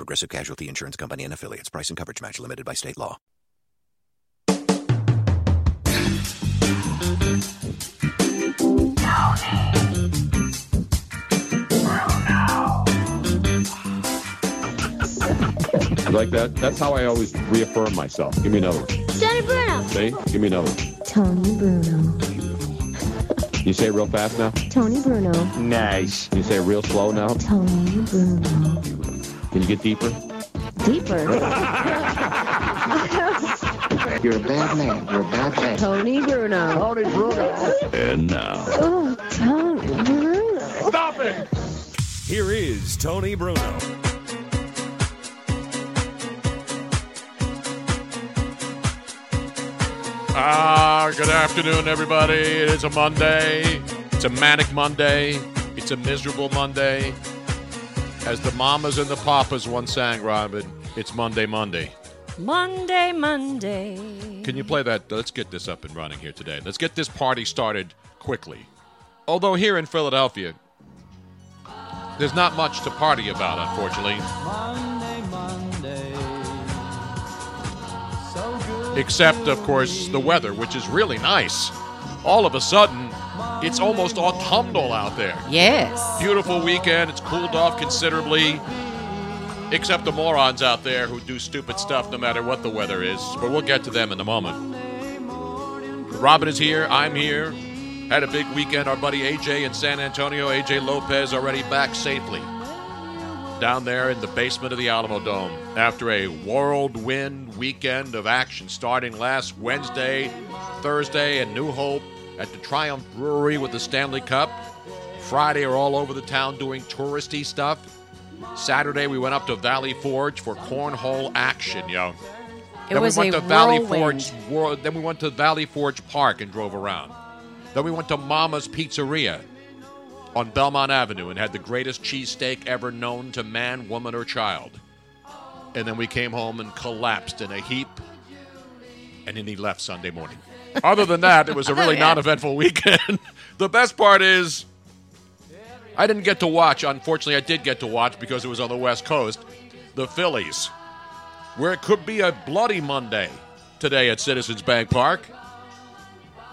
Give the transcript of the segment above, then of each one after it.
Progressive Casualty Insurance Company and affiliates. Price and coverage match limited by state law. You like that? That's how I always reaffirm myself. Give me another one. Tony Bruno. See? Give me another one. Tony Bruno. You say it real fast now? Tony Bruno. Nice. You say it real slow now? Tony Bruno. Can you get deeper? Deeper. You're a bad man. You're a bad man. Tony Bruno. Tony Bruno. And now. Oh, Tony Bruno. Stop it! Here is Tony Bruno. Ah, good afternoon, everybody. It is a Monday. It's a manic Monday. It's a miserable Monday. As the mamas and the papas once sang, Robin, it's Monday, Monday. Monday, Monday. Can you play that? Let's get this up and running here today. Let's get this party started quickly. Although here in Philadelphia, there's not much to party about, unfortunately. Monday, Monday. So Except, of course, the weather, which is really nice. All of a sudden, it's almost autumnal out there. Yes. Beautiful weekend. It's cooled off considerably. Except the morons out there who do stupid stuff no matter what the weather is. But we'll get to them in a moment. Robin is here. I'm here. Had a big weekend. Our buddy AJ in San Antonio, AJ Lopez, already back safely down there in the basement of the Alamodome after a whirlwind weekend of action starting last Wednesday, Thursday, and New Hope at the Triumph Brewery with the Stanley Cup. Friday, are all over the town doing touristy stuff. Saturday, we went up to Valley Forge for cornhole action, yo. It then was we went a to Valley whirlwind. Forge. Then we went to Valley Forge Park and drove around. Then we went to Mama's Pizzeria on Belmont Avenue and had the greatest cheesesteak ever known to man, woman, or child. And then we came home and collapsed in a heap, and then he left Sunday morning. Other than that, it was a really oh, non eventful weekend. the best part is, I didn't get to watch. Unfortunately, I did get to watch because it was on the West Coast. The Phillies, where it could be a bloody Monday today at Citizens Bank Park.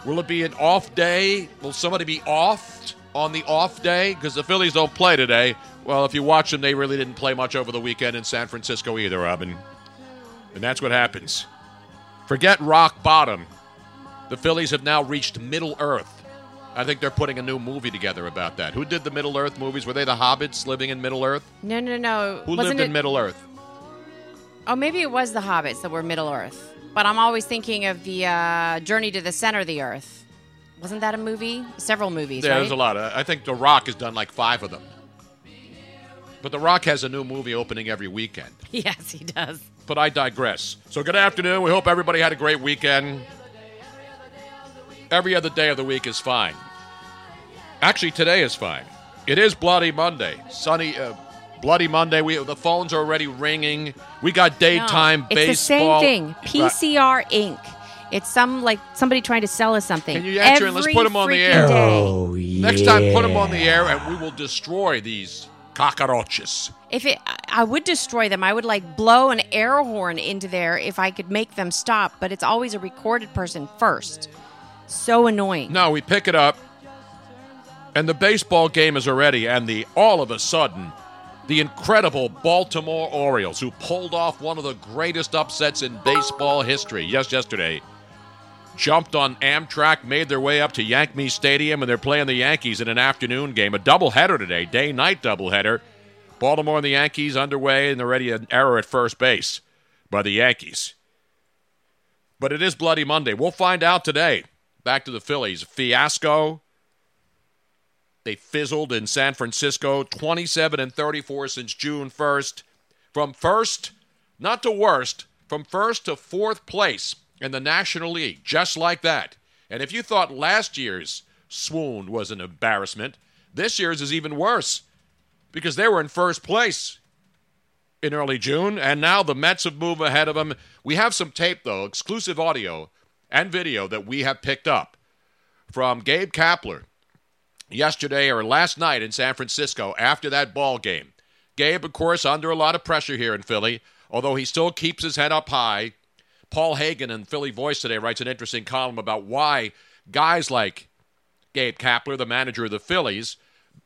Will it be an off day? Will somebody be off on the off day? Because the Phillies don't play today. Well, if you watch them, they really didn't play much over the weekend in San Francisco either, Robin. And that's what happens. Forget rock bottom. The Phillies have now reached Middle Earth. I think they're putting a new movie together about that. Who did the Middle Earth movies? Were they the Hobbits living in Middle Earth? No, no, no. Who Wasn't lived in it- Middle Earth? Oh, maybe it was the hobbits that were Middle Earth. But I'm always thinking of the uh, Journey to the Center of the Earth. Wasn't that a movie? Several movies, Yeah, right? there's a lot. I think The Rock has done like five of them. But The Rock has a new movie opening every weekend. Yes, he does. But I digress. So good afternoon. We hope everybody had a great weekend. Every other day of the week is fine. Actually, today is fine. It is Bloody Monday. Sunny, uh, Bloody Monday. We the phones are already ringing. We got daytime no, it's the same thing. Right. PCR Inc. It's some like somebody trying to sell us something. Can you answer and let's Every put 'em on the air. day. Oh, Next time, put them on the air, and we will destroy these cockroaches. If it, I- I would destroy them. I would like blow an air horn into there if I could make them stop. But it's always a recorded person first. So annoying. No, we pick it up, and the baseball game is already, and the all of a sudden, the incredible Baltimore Orioles, who pulled off one of the greatest upsets in baseball history just yesterday, jumped on Amtrak, made their way up to Yankee Stadium, and they're playing the Yankees in an afternoon game, a doubleheader today, day-night doubleheader. Baltimore and the Yankees underway, and already an error at first base by the Yankees. But it is Bloody Monday. We'll find out today. Back to the Phillies. Fiasco. They fizzled in San Francisco, 27 and 34 since June 1st. From first, not to worst, from first to fourth place in the National League, just like that. And if you thought last year's swoon was an embarrassment, this year's is even worse because they were in first place in early June, and now the Mets have moved ahead of them. We have some tape, though, exclusive audio and video that we have picked up from Gabe Kapler yesterday or last night in San Francisco after that ball game. Gabe, of course, under a lot of pressure here in Philly, although he still keeps his head up high. Paul Hagen in Philly Voice today writes an interesting column about why guys like Gabe Kapler, the manager of the Phillies,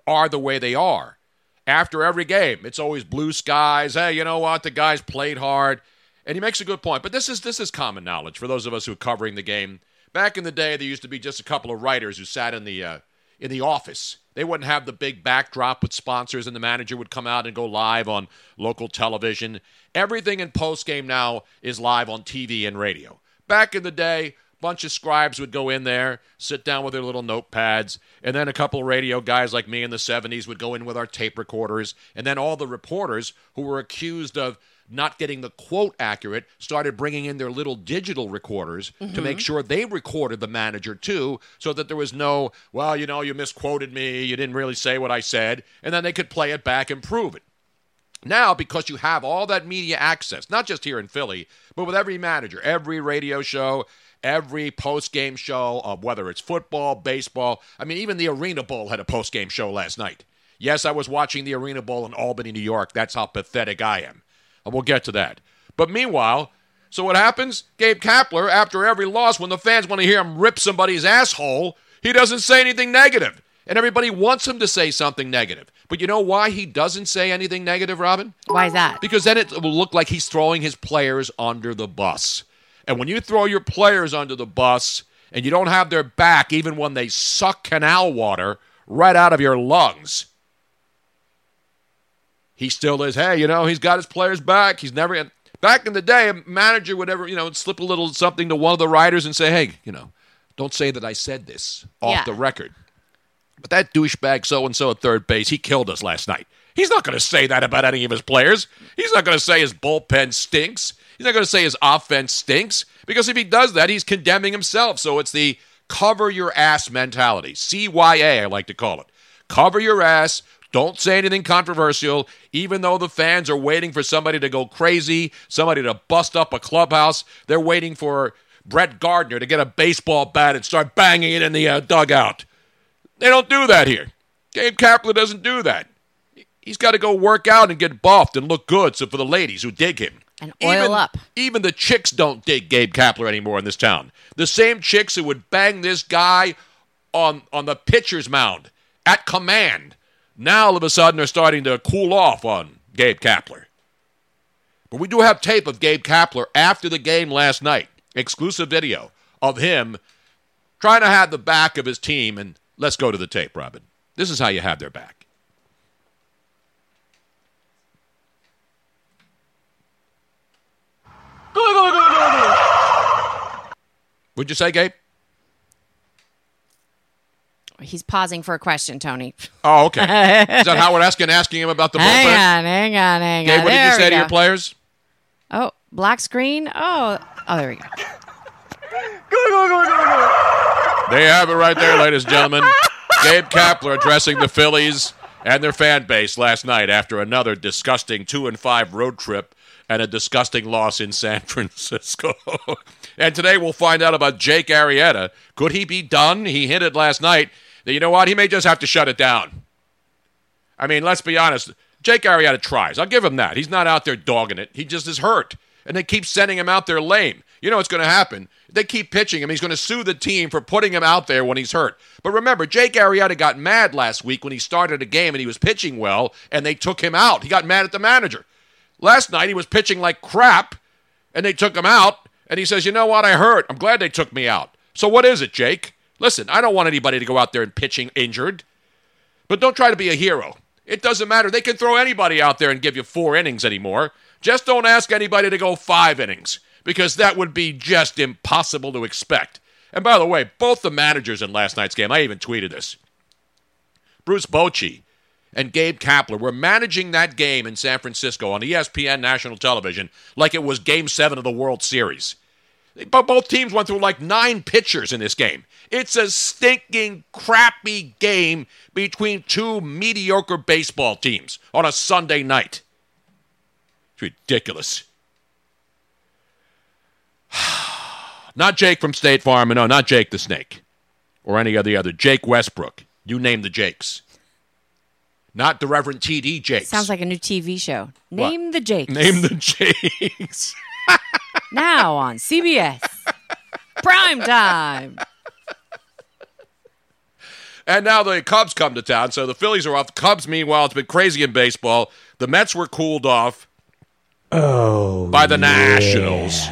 are the way they are. After every game, it's always blue skies. Hey, you know what? The guys played hard. And he makes a good point. But this is this is common knowledge for those of us who are covering the game. Back in the day, there used to be just a couple of writers who sat in the uh, in the office. They wouldn't have the big backdrop with sponsors, and the manager would come out and go live on local television. Everything in post game now is live on TV and radio. Back in the day, bunch of scribes would go in there, sit down with their little notepads, and then a couple of radio guys like me in the 70s would go in with our tape recorders, and then all the reporters who were accused of not getting the quote accurate started bringing in their little digital recorders to make mm-hmm. sure they recorded the manager too so that there was no well you know you misquoted me you didn't really say what i said and then they could play it back and prove it now, because you have all that media access, not just here in Philly, but with every manager, every radio show, every post game show of whether it's football, baseball. I mean, even the Arena Bowl had a post game show last night. Yes, I was watching the Arena Bowl in Albany, New York. That's how pathetic I am. And we'll get to that. But meanwhile, so what happens? Gabe Kapler, after every loss, when the fans want to hear him rip somebody's asshole, he doesn't say anything negative. And everybody wants him to say something negative. But you know why he doesn't say anything negative, Robin? Why is that? Because then it will look like he's throwing his players under the bus. And when you throw your players under the bus and you don't have their back, even when they suck canal water right out of your lungs, he still is, hey, you know, he's got his players back. He's never. Back in the day, a manager would ever, you know, slip a little something to one of the writers and say, hey, you know, don't say that I said this off Yeah. the record. But that douchebag so and so at third base, he killed us last night. He's not going to say that about any of his players. He's not going to say his bullpen stinks. He's not going to say his offense stinks because if he does that, he's condemning himself. So it's the cover your ass mentality. CYA, I like to call it. Cover your ass. Don't say anything controversial, even though the fans are waiting for somebody to go crazy, somebody to bust up a clubhouse. They're waiting for Brett Gardner to get a baseball bat and start banging it in the uh, dugout. They don't do that here. Gabe Kapler doesn't do that. He's got to go work out and get buffed and look good. So for the ladies who dig him, And oil even, up. Even the chicks don't dig Gabe Kapler anymore in this town. The same chicks who would bang this guy on on the pitcher's mound at command, now all of a sudden they're starting to cool off on Gabe Kapler. But we do have tape of Gabe Kapler after the game last night. Exclusive video of him trying to have the back of his team. And let's go to the tape, Robin. This is how you have their back. Would you say, Gabe? He's pausing for a question, Tony. Oh, okay. is that Howard Eskin asking him about the bullpen? Hang on, hang on, hang Gabe, on. what did you say we to your players? Oh, black screen. Oh, oh, there we go. There you have it right there, ladies and gentlemen. Gabe Kapler addressing the Phillies and their fan base last night after another disgusting two and five road trip and a disgusting loss in San Francisco. and today we'll find out about Jake Arrieta. Could he be done? He hinted last night that you know what, he may just have to shut it down. I mean, let's be honest. Jake Arrieta tries. I'll give him that. He's not out there dogging it. He just is hurt. And they keep sending him out there lame. you know what's going to happen. They keep pitching him. He's going to sue the team for putting him out there when he's hurt. But remember, Jake Arrieta got mad last week when he started a game and he was pitching well, and they took him out. He got mad at the manager. Last night he was pitching like crap, and they took him out. And he says, "You know what? I hurt. I'm glad they took me out." So what is it, Jake? Listen, I don't want anybody to go out there and pitching injured, but don't try to be a hero. It doesn't matter. They can throw anybody out there and give you four innings anymore. Just don't ask anybody to go five innings because that would be just impossible to expect. And by the way, both the managers in last night's game, I even tweeted this. Bruce Bochy and Gabe Kapler were managing that game in San Francisco on ESPN national television like it was game seven of the World Series. But both teams went through like nine pitchers in this game. It's a stinking, crappy game between two mediocre baseball teams on a Sunday night. It's ridiculous. not Jake from State Farm, and no, not Jake the Snake, or any of the other Jake Westbrook. You name the Jakes. Not the Reverend T.D. Jakes. Sounds like a new TV show. Name the Jakes. Name the Jakes. Now on CBS. Prime time. And now the Cubs come to town, so the Phillies are off. The Cubs, meanwhile, it's been crazy in baseball. The Mets were cooled off Oh, by the Nationals.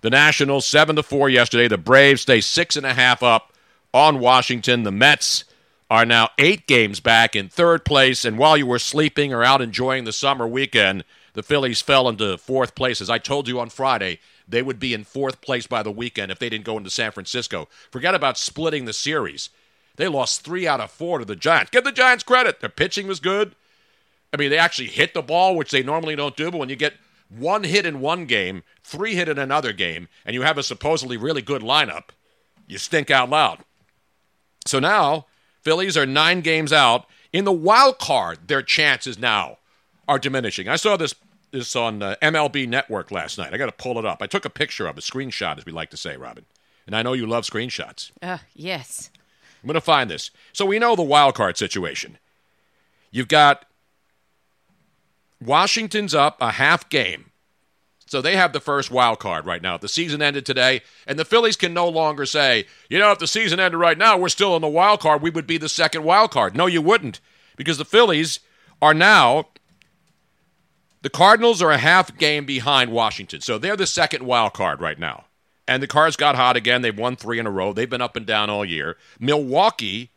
The Nationals seven to four yesterday. The Braves stay six and a half up on Washington. The Mets are now eight games back in third place. And while you were sleeping or out enjoying the summer weekend, the Phillies fell into fourth place. As I told you on Friday, they would be in fourth place by the weekend if they didn't go into San Francisco. Forget about splitting the series. They lost three out of four to the Giants. Give the Giants credit. Their pitching was good. I mean, they actually hit the ball, which they normally don't do. But when you get one hit in one game, three hit in another game, and you have a supposedly really good lineup, you stink out loud. So now, Phillies are nine games out. In the wild card, their chances now are diminishing. I saw this this on uh, MLB Network last night. I got to pull it up. I took a picture of a screenshot, as we like to say, Robin. And I know you love screenshots. Uh, yes. I'm going to find this. So we know the wild card situation. You've got Washington's up a half game. So they have the first wild card right now. The season ended today, and the Phillies can no longer say, you know, if the season ended right now, we're still in the wild card, we would be the second wild card. No, you wouldn't, because the Phillies are now the Cardinals are a half game behind Washington. So they're the second wild card right now. And the Cards got hot again. They've won three in a row. They've been up and down all year. Milwaukee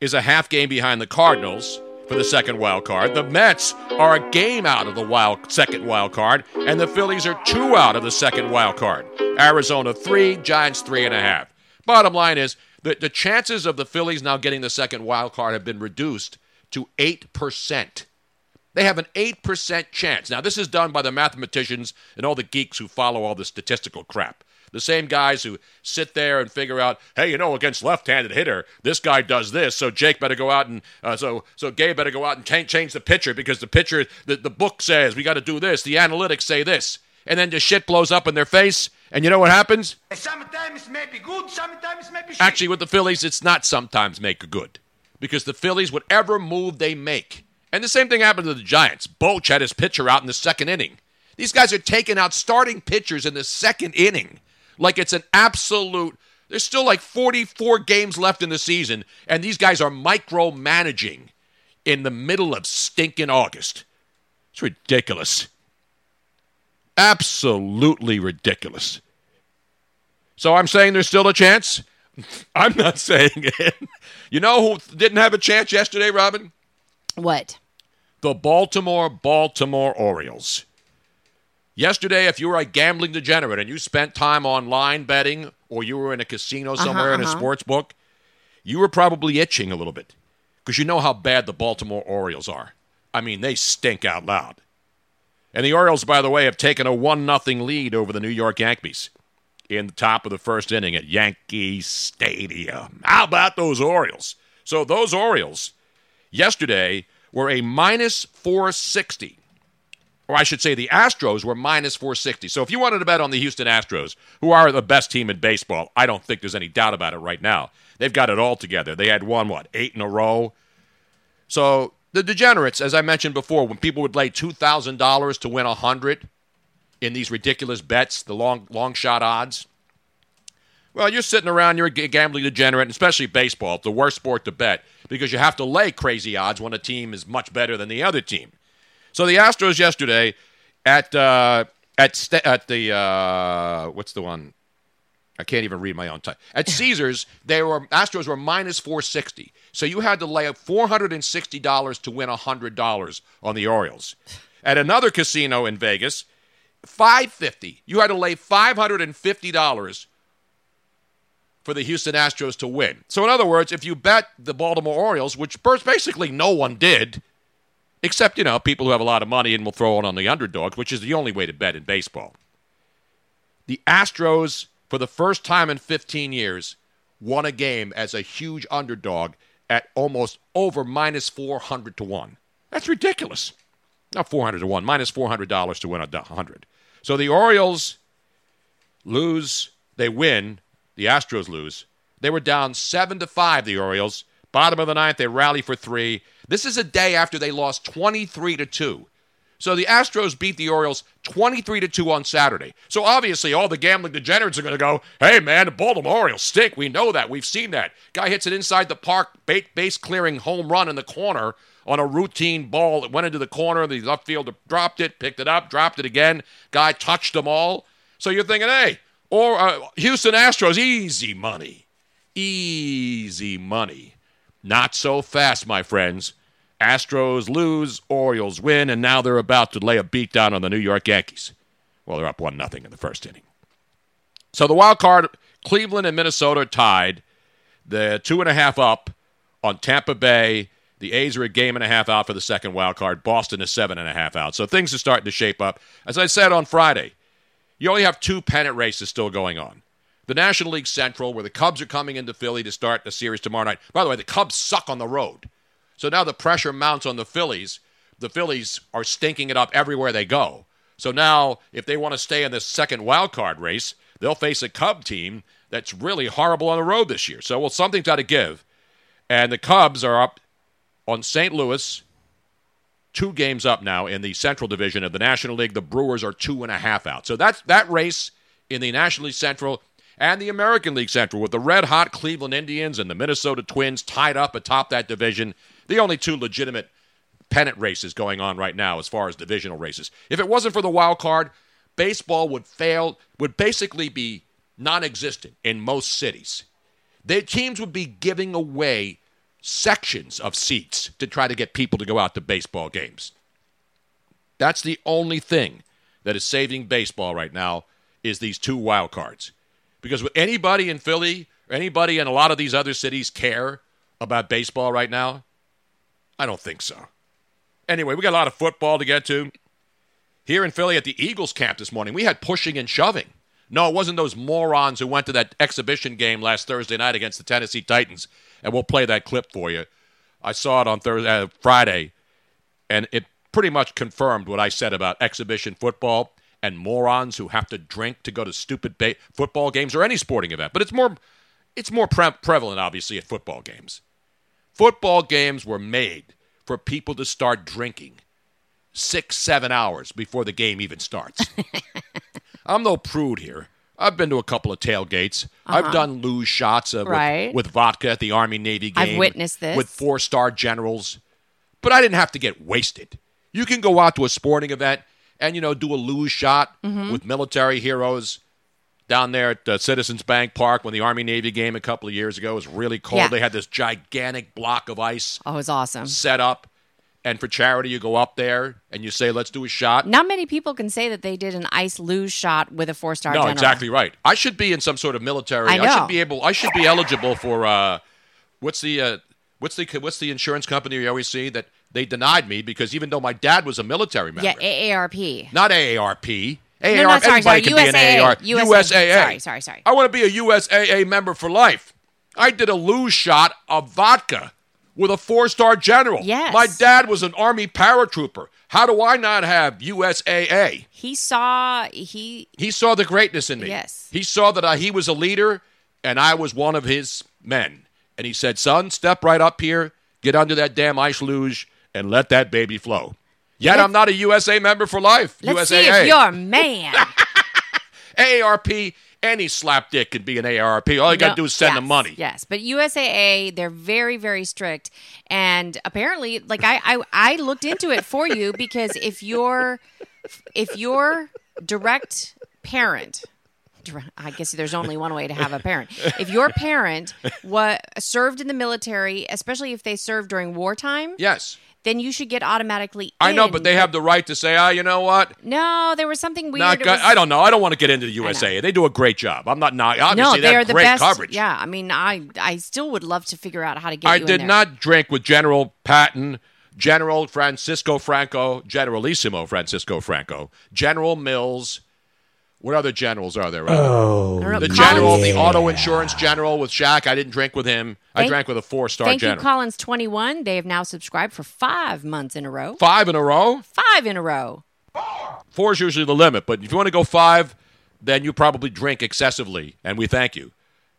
is a half game behind the Cardinals for the second wild card. The Mets are a game out of the wild second wild card, and the Phillies are two out of the second wild card. Arizona three, Giants three and a half. Bottom line is the, the chances of the Phillies now getting the second wild card have been reduced to eight percent. They have an 8% chance. Now, this is done by the mathematicians and all the geeks who follow all the statistical crap. The same guys who sit there and figure out, hey, you know, against left-handed hitter, this guy does this, so Jake better go out and uh, so so Gabe better go out and change change the pitcher because the pitcher the, the book says we got to do this, the analytics say this, and then the shit blows up in their face, and you know what happens? Sometimes maybe good, sometimes maybe shit. Actually, with the Phillies, it's not sometimes make good because the Phillies, whatever move they make, and the same thing happened to the Giants. Boch had his pitcher out in the second inning. These guys are taking out starting pitchers in the second inning like it's an absolute. There's still like 44 games left in the season, and these guys are micromanaging in the middle of stinking August. It's ridiculous. Absolutely ridiculous. So I'm saying there's still a chance? I'm not saying it. You know who didn't have a chance yesterday, Robin? What? The Baltimore Baltimore Orioles. Yesterday, if you were a gambling degenerate and you spent time online betting or you were in a casino somewhere in a uh-huh. sports book, you were probably itching a little bit because you know how bad the Baltimore Orioles are. I mean, they stink out loud. And the Orioles, by the way, have taken a 1 0 lead over the New York Yankees in the top of the first inning at Yankee Stadium. How about those Orioles? So, those Orioles yesterday were a minus 460 or I should say the Astros were minus 460. So if you wanted to bet on the Houston Astros, who are the best team in baseball, I don't think there's any doubt about it right now. They've got it all together. They had won, what, eight in a row? So the degenerates, as I mentioned before, when people would lay $2,000 to win 100 in these ridiculous bets, the long long shot odds. Well, you're sitting around, you're a gambling degenerate, especially baseball, the worst sport to bet because you have to lay crazy odds when a team is much better than the other team. So the Astros yesterday at uh, at st- at the uh, what's the one? I can't even read my own time. At Caesars, they were Astros were minus 460. So you had to lay up $460 to win $100 on the Orioles. At another casino in Vegas, 550. You had to lay $550 for the Houston Astros to win. So in other words, if you bet the Baltimore Orioles, which basically no one did, except, you know, people who have a lot of money and will throw it on the underdogs, which is the only way to bet in baseball. The Astros for the first time in 15 years, won a game as a huge underdog at almost over minus 400 to 1. That's ridiculous. Not 400 to 1, minus $400 to win a 100. So the Orioles lose, they win, the Astros lose. They were down 7 to 5 the Orioles. Bottom of the ninth, they rally for 3. This is a day after they lost 23 to 2. So the Astros beat the Orioles 23 to 2 on Saturday. So obviously all the gambling degenerates are going to go, "Hey man, the Baltimore Orioles stink. We know that. We've seen that. Guy hits it inside the park, base clearing home run in the corner on a routine ball that went into the corner. The left fielder dropped it, picked it up, dropped it again. Guy touched them all. So you're thinking, "Hey, or uh, Houston Astros easy money. Easy money. Not so fast, my friends." Astros lose, Orioles win, and now they're about to lay a beat down on the New York Yankees. Well, they're up one nothing in the first inning. So the wild card, Cleveland and Minnesota tied. The two and a half up on Tampa Bay. The A's are a game and a half out for the second wild card. Boston is seven and a half out. So things are starting to shape up. As I said on Friday, you only have two pennant races still going on. The National League Central, where the Cubs are coming into Philly to start the series tomorrow night. By the way, the Cubs suck on the road. So now the pressure mounts on the Phillies. The Phillies are stinking it up everywhere they go. So now, if they want to stay in this second wild card race, they'll face a Cub team that's really horrible on the road this year. So, well, something's got to give. And the Cubs are up on St. Louis, two games up now in the Central Division of the National League. The Brewers are two and a half out. So that's that race in the National League Central and the American League Central with the red hot Cleveland Indians and the Minnesota Twins tied up atop that division. The only two legitimate pennant races going on right now as far as divisional races. If it wasn't for the wild card, baseball would fail, would basically be non existent in most cities. The teams would be giving away sections of seats to try to get people to go out to baseball games. That's the only thing that is saving baseball right now is these two wild cards. Because would anybody in Philly or anybody in a lot of these other cities care about baseball right now? I don't think so. Anyway, we got a lot of football to get to. Here in Philly at the Eagles camp this morning, we had pushing and shoving. No, it wasn't those morons who went to that exhibition game last Thursday night against the Tennessee Titans. And we'll play that clip for you. I saw it on Thursday, uh, Friday, and it pretty much confirmed what I said about exhibition football and morons who have to drink to go to stupid ba- football games or any sporting event. But it's more, it's more pre- prevalent, obviously, at football games. Football games were made for people to start drinking six, seven hours before the game even starts. I'm no prude here. I've been to a couple of tailgates. Uh-huh. I've done luge shots uh, right. with, with, vodka at the Army Navy game. I've witnessed this. With four star generals. But I didn't have to get wasted. You can go out to a sporting event and, you know, do a luge shot mm-hmm. with military heroes down there at uh, Citizens Bank Park when the Army Navy game a couple of years ago was really cold. Yeah. They had this gigantic block of ice Oh, it was awesome. set up. And for charity, you go up there and you say, let's do a shot. Not many people can say that they did an ice luge shot with a four star No, general. exactly right. I should be in some sort of military. I know. should be able. I should be eligible for. Uh, what's the uh, what's the what's the insurance company you always see that they denied me because even though my dad was a military member, Yeah, AARP. not AARP. AARP. No, no, sorry, anybody sorry, can be an USAA. AAR. USAA. Sorry, sorry, sorry. I want to be a USAA member for life. I did a luge shot of vodka with a four-star general. Yes. My dad was an Army paratrooper. How do I not have USAA? He saw he He saw the greatness in me. Yes. He saw that uh, he was a leader and I was one of his men. And he said, son, step right up here, get under that damn ice luge, and let that baby flow. Yet I'm not a USA member for life. Let's USAA. see if you're a man. AARP, any slap dick could be an AARP. All you got to do is send yes, them money. Yes, but USAA, they're very, very strict, and apparently, like I, I, I looked into it for you because if your, if your direct parent. I guess there's only one way to have a parent. If your parent was served in the military, especially if they served during wartime, Yes. Then you should get automatically. I know, but they have the right to say, ah, you know what? No, there was something weird. Not It was- I don't know. I don't want to get into the USA. They do a great job. I'm not not obviously no, they are the great best. coverage. Yeah, I mean, I I still would love to figure out how to get I you in did not drink with General Patton, General Francisco Franco, Generalissimo Francisco Franco, General Mills. What other generals are there? Oh, I don't the Collins- general, the auto insurance general with Shaq. I didn't drink with him. I drank with a four-star Thank general. you, Collins. Twenty one. They have now subscribed for five months in a row. Five in a row. Five in a row. Four is usually the limit, but if you want to go five, then you probably drink excessively, and we thank you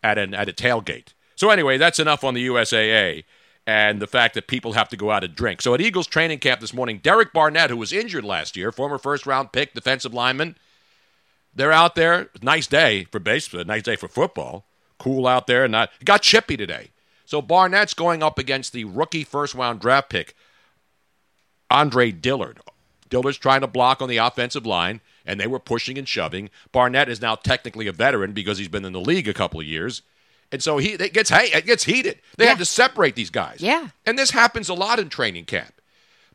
at an at a tailgate. So anyway, that's enough on the USAA and the fact that people have to go out and drink. So at Eagles training camp this morning, Derek Barnett, who was injured last year, former first round pick, defensive lineman, they're out there. Nice day for baseball. Nice day for football. Cool out there. Not it got chippy today. So Barnett's going up against the rookie first round draft pick, Andre Dillard. Dillard's trying to block on the offensive line, and they were pushing and shoving. Barnett is now technically a veteran because he's been in the league a couple of years. And so he it gets hey, it gets heated. They have to separate these guys. Yeah. And this happens a lot in training camp.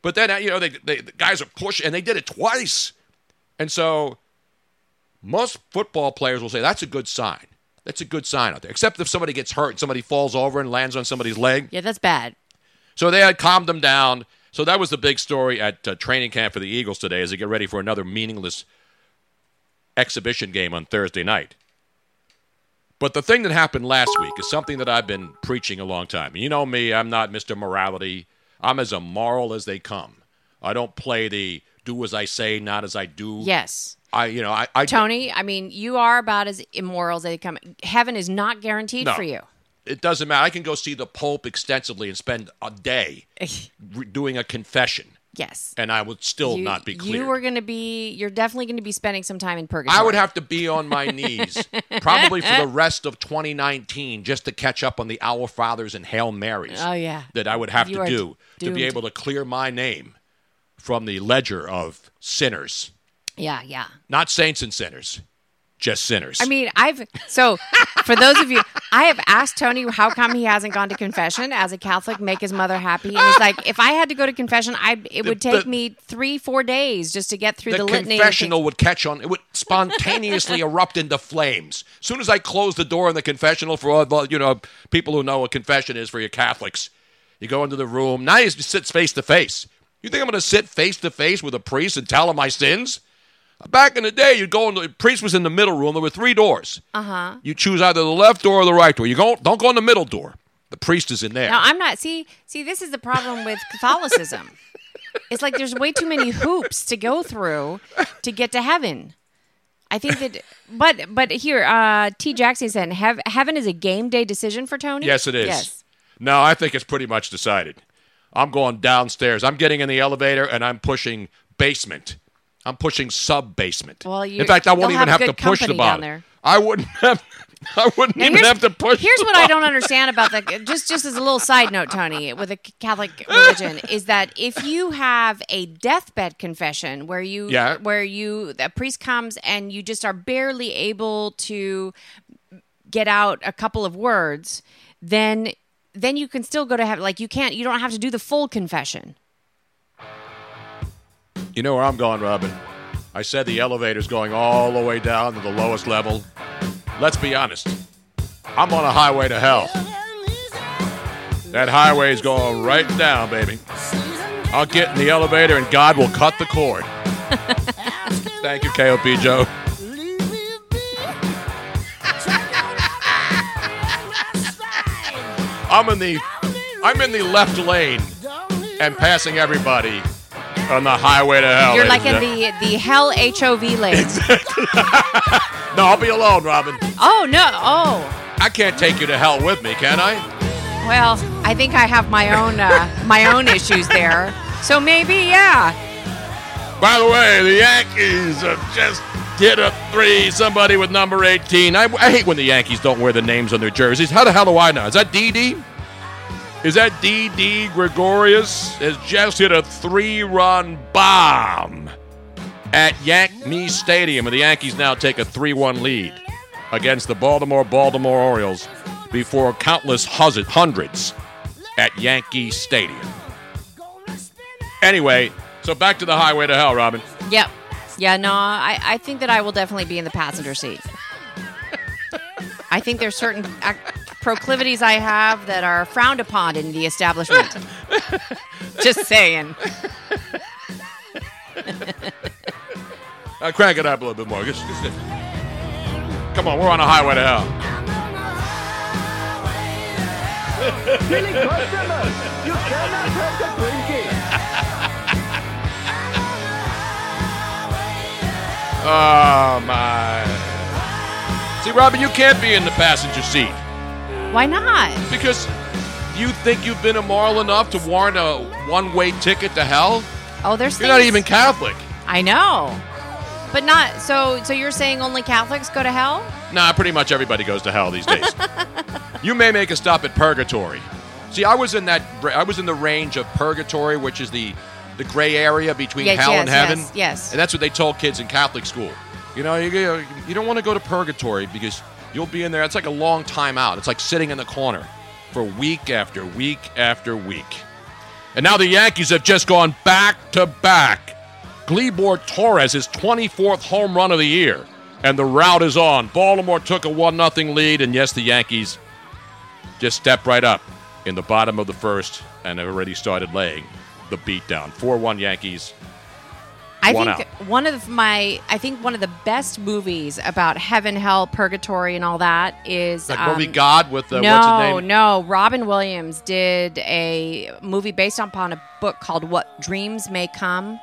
But then you know they, they the guys are pushing and they did it twice. And so most football players will say that's a good sign. That's a good sign out there. Except if somebody gets hurt, somebody falls over and lands on somebody's leg. Yeah, that's bad. So they had calmed them down. So that was the big story at uh, training camp for the Eagles today as they get ready for another meaningless exhibition game on Thursday night. But the thing that happened last week is something that I've been preaching a long time. You know me, I'm not Mr. Morality. I'm as immoral as they come. I don't play the do as I say, not as I do. Yes. I, you know, I, I Tony, I mean, you are about as immoral as they come. Heaven is not guaranteed No. for you. It doesn't matter. I can go see the Pope extensively and spend a day re- doing a confession, Yes. and I would still you, not be clear. You are going to be. You're definitely going to be spending some time in purgatory. I would have to be on my knees probably for the rest of 2019 just to catch up on the Our Fathers and Hail Marys. Oh, yeah. That I would have You to do to be able to clear my name from the ledger of sinners. Yeah, yeah. Not saints and sinners, just sinners. I mean, I've so for those of you, I have asked Tony how come he hasn't gone to confession as a Catholic, make his mother happy, and he's like, if I had to go to confession, I it would The- take the- me three, four days just to get through the, the litany. of confessional would catch on. It would spontaneously erupt into flames. As soon as I close the door in the confessional for all the you know people who know what confession is for you Catholics, you go into the room. Now you sit face to face. You think I'm going to sit face to face with a priest and tell him my sins? Back in the day, you'd go in. The priest was in the middle room. There were three doors. Uh huh. You choose either the left door or the right door. You go, don't go in the middle door. The priest is in there. Now I'm not. See, see, this is the problem with Catholicism. it's like there's way too many hoops to go through to get to heaven. I think that, but but here, uh, T. Jackson said, "Hev- "Heaven is a game day decision for Tony." Yes, it is. Yes. No, I think it's pretty much decided. I'm going downstairs. I'm getting in the elevator and I'm pushing basement. I'm pushing sub basement. Well, you- in fact, I won't even have have, to push the bottom. down there. I wouldn't have. I wouldn't even have to push. Here's what I don't understand about the just just as a little side note, Tony, with a Catholic religion is that if you have a deathbed confession where you Yeah. where you the priest comes and you just are barely able to get out a couple of words, then then you can still go to heaven. Like you can't you don't have to do the full confession. You know where I'm going, Robin. I said the elevator's going all the way down to the lowest level. Let's be honest. I'm on a highway to hell. That highway is going right down, baby. I'll get in the elevator and God will cut the cord. Thank you, KOP Joe. I'm in the I'm in the left lane and passing everybody on the highway to hell. You're like in the the hell HOV lane. Exactly. No, I'll be alone, Robin. oh no! Oh I can't take you to hell with me, can I? well, I think I have my own uh, my own issues there. So maybe yeah. By the way, the Yankees have just hit a three. Somebody with number 18. I, I hate when the Yankees don't wear the names on their jerseys. How the hell do I know? Is that Didi? Is that Didi Gregorius? Has just hit a three run bomb at Yankee Stadium, and the Yankees now take a 3 1 lead against the Baltimore Baltimore Orioles before countless hundreds at Yankee Stadium. Anyway, so back to the highway to hell, Robin. Yep. Yeah, no, I, I think that I will definitely be in the passenger seat. I think there's certain ac- proclivities I have that are frowned upon in the establishment. Just saying. Uh, crank it up a little bit more. Just- just- Come on, we're on a highway to hell. Silly customer, you cannot have the drinking. Oh my! See, Robin, you can't be in the passenger seat Why not? because you think you've been immoral enough to warrant a one-way ticket to hell. Oh, there's You're not even Catholic. I know. But not so so you're saying only Catholics go to hell? Nah, pretty much everybody goes to hell these days. you may make a stop at purgatory. See, I was in that. I was in the range of purgatory, which is the the gray area between Yes, hell yes, and heaven. yes, yes. And that's what they told kids in Catholic school. You know, you, you don't want to go to purgatory because you'll be in there. It's like a long time out. It's like sitting in the corner for week after week after week. And now the Yankees have just gone back to back. Gleyber Torres his 24th home run of the year, and the route is on. Baltimore took a 1 0 lead, and yes, the Yankees just stepped right up in the bottom of the first and have already started laying the beat down. 4 1 Yankees. I One think one of my I think one of the best movies about heaven, hell, purgatory, and all that is Like um, movie God with uh, no, what's his name? no. Robin Williams did a movie based upon a book called "What Dreams May Come."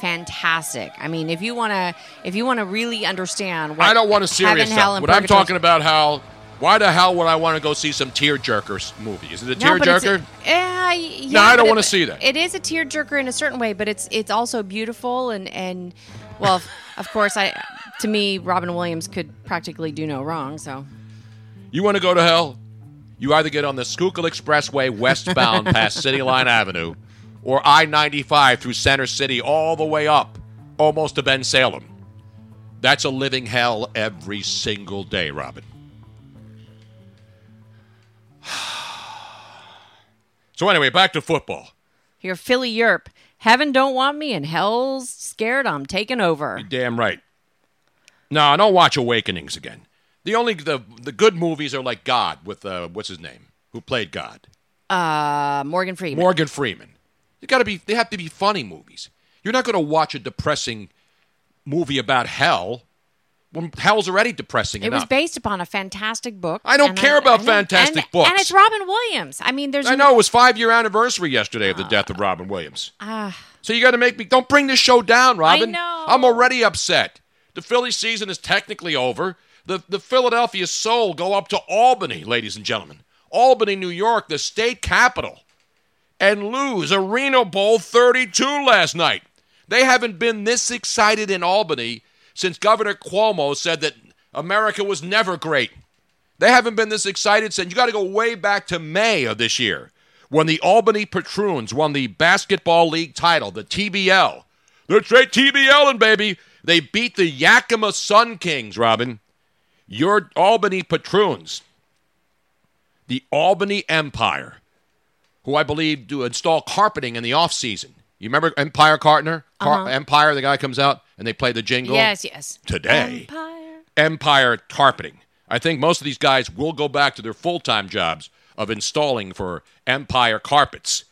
Fantastic. I mean, if you want to, if you want to really understand, what I don't want a serious heaven, hell, stuff. What I'm talking about how. Why the hell would I want to go see some tearjerkers movie? Is it a No, tearjerker? eh, yeah, No, I don't wanna see that. It is a tearjerker in a certain way, but it's it's also beautiful and and well, of course, I to me, Robin Williams could practically do no wrong. So You want to go to hell? You either get on the Schuylkill Expressway westbound past City Line Avenue or I 95 through Center City all the way up almost to Bensalem. That's a living hell every single day, Robin. So, anyway, back to football. here, Philly Europe, heaven don't want me, and hell's scared I'm taking over. Damn right. No, I don't watch Awakenings again. The only the the good movies are like God with uh, what's his name who played God. Uh, Morgan Freeman. Morgan Freeman. You got to be. They have to be funny movies. You're not going to watch a depressing movie about hell hell's already depressing It enough. was based upon a fantastic book. I don't care about and- fantastic and- books. And it's Robin Williams. I mean, there's I know it was five year anniversary yesterday of the death of Robin Williams. Ah, So you got to make me. Don't bring this show down, Robin. I know. I'm already upset. The Philly season is technically over. The the Philadelphia Soul go up to Albany, ladies and gentlemen. Albany, New York, the state capital, and lose Arena Bowl 32 last night. They haven't been this excited in Albany since Governor Cuomo said that America was never great. They haven't been this excited since you got to go way back to May of this year when the Albany Patroons won the basketball league title, the TBL. They're straight TBLing, baby. They beat the Yakima Sun Kings, Robin. Your Albany Patroons, the Albany Empire, who I believe do install carpeting in the off season. You remember Empire Cartner? Car- Uh-huh. Empire, the guy comes out and they play the jingle. yes, yes. Today. Empire. Empire Carpeting. I think most of these guys will go back to their full time jobs of installing for Empire Carpets.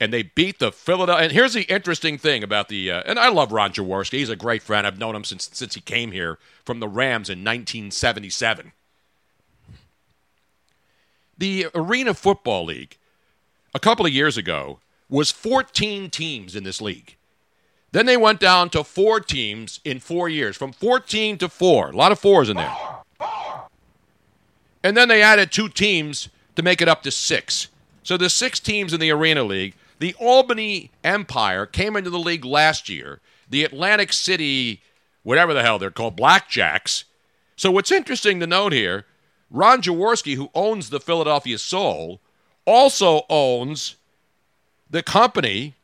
And they beat the Philadelphia. And here's the interesting thing about the. Uh, and I love Ron Jaworski. He's a great friend. I've known him since since he came here from the Rams in 1977. The Arena Football League, a couple of years ago, was 14 teams in this league. Then they went down to four teams in four years, from 14 to four. A lot of fours in there. And then they added two teams to make it up to six. So the six teams in the Arena League. The Albany Empire came into the league last year. the Atlantic City, whatever the hell they're called, Blackjacks. So what's interesting to note here, Ron Jaworski, who owns the Philadelphia Soul, also owns the company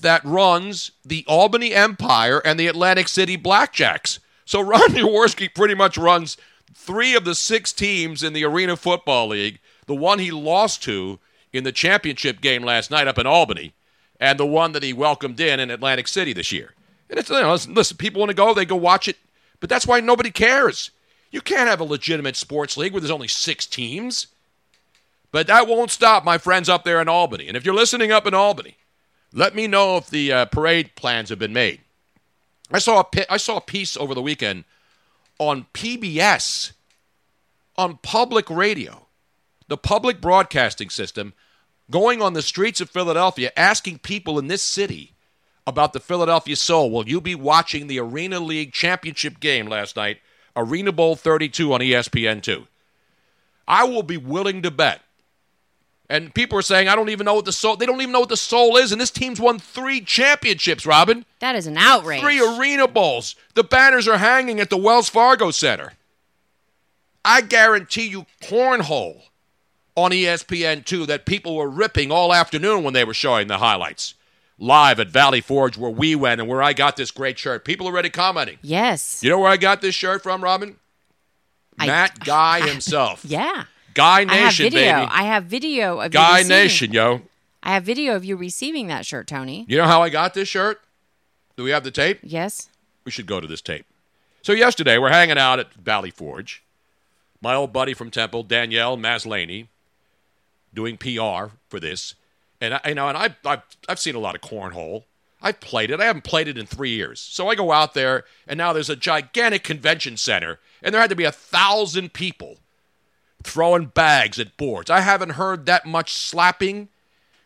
that runs the Albany Empire and the Atlantic City Blackjacks. So Ron Jaworski pretty much runs three of the six teams in the Arena Football League. The one he lost to in the championship game last night up in Albany, and the one that he welcomed in in Atlantic City this year. And it's you know, listen, listen, people want to go, they go watch it, but that's why nobody cares. You can't have a legitimate sports league where there's only six teams. But that won't stop my friends up there in Albany. And if you're listening up in Albany, let me know if the uh, parade plans have been made. I saw a pi- I saw a piece over the weekend on PBS on public radio, the public broadcasting system, going on the streets of Philadelphia asking people in this city about the Philadelphia Soul. Will you be watching the Arena League championship game last night, Arena Bowl 32 on E ESPN2? I will be willing to bet. And people are saying, I don't even know what the soul. They don't even know what the soul is. And this team's won three championships, Robin. That is an outrage. Three arena bowls. The banners are hanging at the Wells Fargo Center. I guarantee you, cornhole on E ESPN2 that people were ripping all afternoon when they were showing the highlights. Live at Valley Forge, where we went and where I got this great shirt. People are already commenting. Yes. You know where I got this shirt from, Robin? I- Matt Guy himself. Yeah. Guy Nation, I have video. baby. I have video of you Guy receiving- Nation, yo. I have video of you receiving that shirt, Tony. You know how I got this shirt? Do we have the tape? Yes. We should go to this tape. So yesterday we're hanging out at Valley Forge. My old buddy from Temple, Danielle Maslany, doing PR for this, and I, you know, and I, I've I've seen a lot of cornhole. I've played it. I haven't played it in three years. So I go out there, and now there's a gigantic convention center, and there had to be a thousand people throwing bags at boards. I haven't heard that much slapping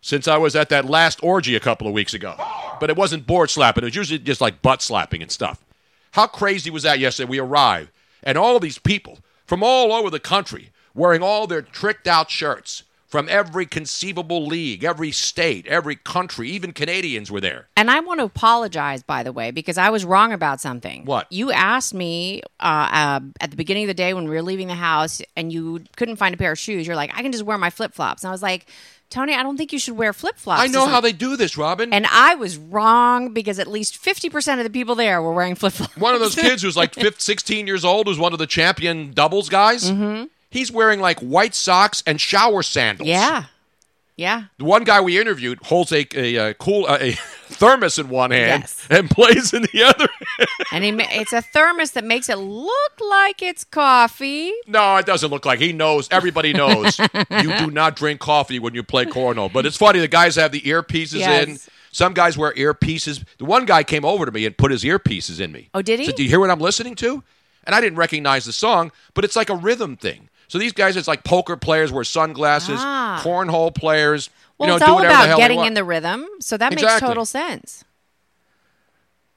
since I was at that last orgy a couple of weeks ago. But it wasn't board slapping, it was usually just like butt slapping and stuff. How crazy was that yesterday? We arrived, and all these people from all over the country wearing all their tricked out shirts from every conceivable league, every state, every country, even Canadians were there. And I want to apologize, by the way, because I was wrong about something. What? You asked me uh, uh, at the beginning of the day when we were leaving the house and you couldn't find a pair of shoes. You're like, I can just wear my flip flops. And I was like, Tony, I don't think you should wear flip flops. I know how they do this, Robin. And I was wrong because at least 50% of the people there were wearing flip flops. One of those kids who's like 15, 16 years old, who's one of the champion doubles guys, Mm-hmm. He's wearing like white socks and shower sandals. Yeah. Yeah. The one guy we interviewed holds a, a, uh cool uh, a thermos in one hand Yes. and plays in the other. And he, it's a thermos that makes it look like it's coffee. no, it doesn't look like he knows. Everybody knows you do not drink coffee when you play cornhole. But it's funny. The guys have the earpieces in. Some guys wear earpieces. The one guy came over to me and put his earpieces in me. Oh, did he? So do you hear what I'm listening to? And I didn't recognize the song, but it's like a rhythm thing. So these guys, it's like poker players wear sunglasses, Ah. cornhole players. Well, you know, it's do all whatever the about getting in the rhythm. So that makes total sense.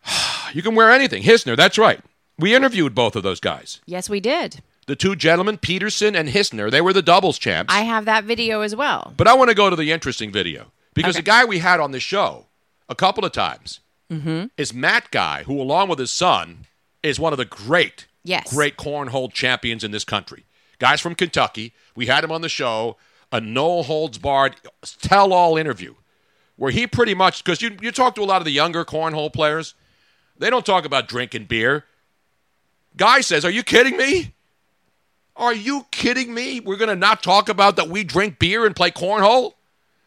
You can wear anything. Hisner, that's right. We interviewed both of those guys. Yes, we did. The two gentlemen, Peterson and Hisner, they were the doubles champs. I have that video as well. but I want to go to the interesting video because Okay. the guy we had on the show a couple of times Mm-hmm. is Matt Guy, who, along with his son, is one of the great, Yes. great cornhole champions in this country. Guys from Kentucky. We had him on the show, a no holds barred, tell all interview, where he pretty much, because you, you talk to a lot of the younger cornhole players, they don't talk about drinking beer. Guy says, Are you kidding me? Are you kidding me? We're going to not talk about that we drink beer and play cornhole?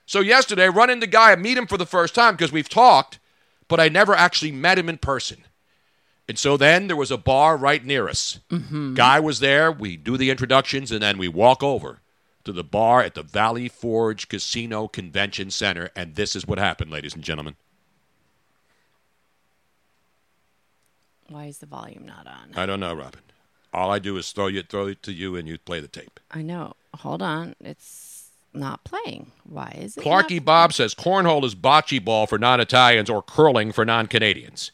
So yesterday, I run into Guy, I meet him for the first time because we've talked, but I never actually met him in person. And so then there was a bar right near us. Mm-hmm. Guy was there. We do the introductions, and then we walk over to the bar at the Valley Forge Casino Convention Center. And this is what happened, ladies and gentlemen. Why is the volume not on? I don't know, Robin. All I do is throw you throw it to you, and you play the tape. I know. Hold on. It's not playing. Why is it? Clarky Bob says cornhole is bocce ball for non-Italians or curling for non-Canadians.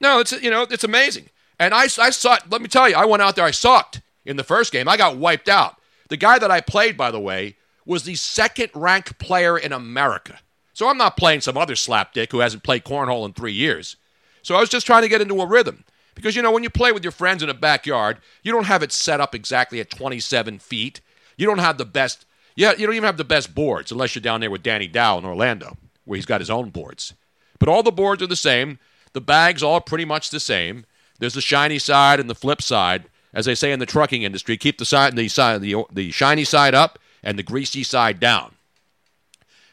No, it's you know it's amazing. And I I saw. Let me tell you, I went out there. I sucked in the first game. I got wiped out. The guy that I played, by the way, was the second-ranked player in America. So I'm not playing some other slapdick who hasn't played cornhole in three years. So I was just trying to get into a rhythm. Because, you know, when you play with your friends in a backyard, you don't have it set up exactly at 27 feet. You don't have the best, yeah, you don't even have the best boards unless you're down there with Danny Dow in Orlando, where he's got his own boards. But all the boards are the same. The bags all pretty much the same. There's the shiny side and the flip side. As they say in the trucking industry, keep the side, the side, the, the shiny side up and the greasy side down.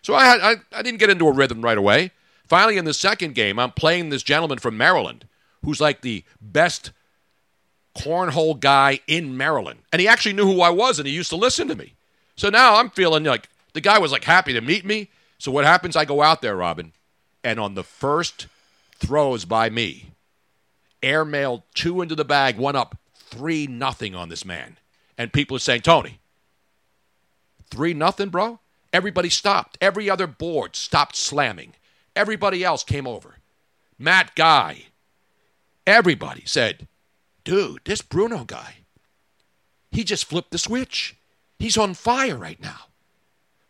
So I, had, I, I didn't get into a rhythm right away. Finally, in the second game, I'm playing this gentleman from Maryland who's like the best cornhole guy in Maryland. And he actually knew who I was and he used to listen to me. So now I'm feeling like the guy was like happy to meet me. So what happens? I go out there, Robin, and on the first throws by me, airmailed two into the bag, one up, three nothing on this man. And people are saying, Tony, three nothing, bro? Everybody stopped. Every other board stopped slamming. Everybody else came over. Matt Guy, everybody said, dude, this Bruno guy, he just flipped the switch. He's on fire right now.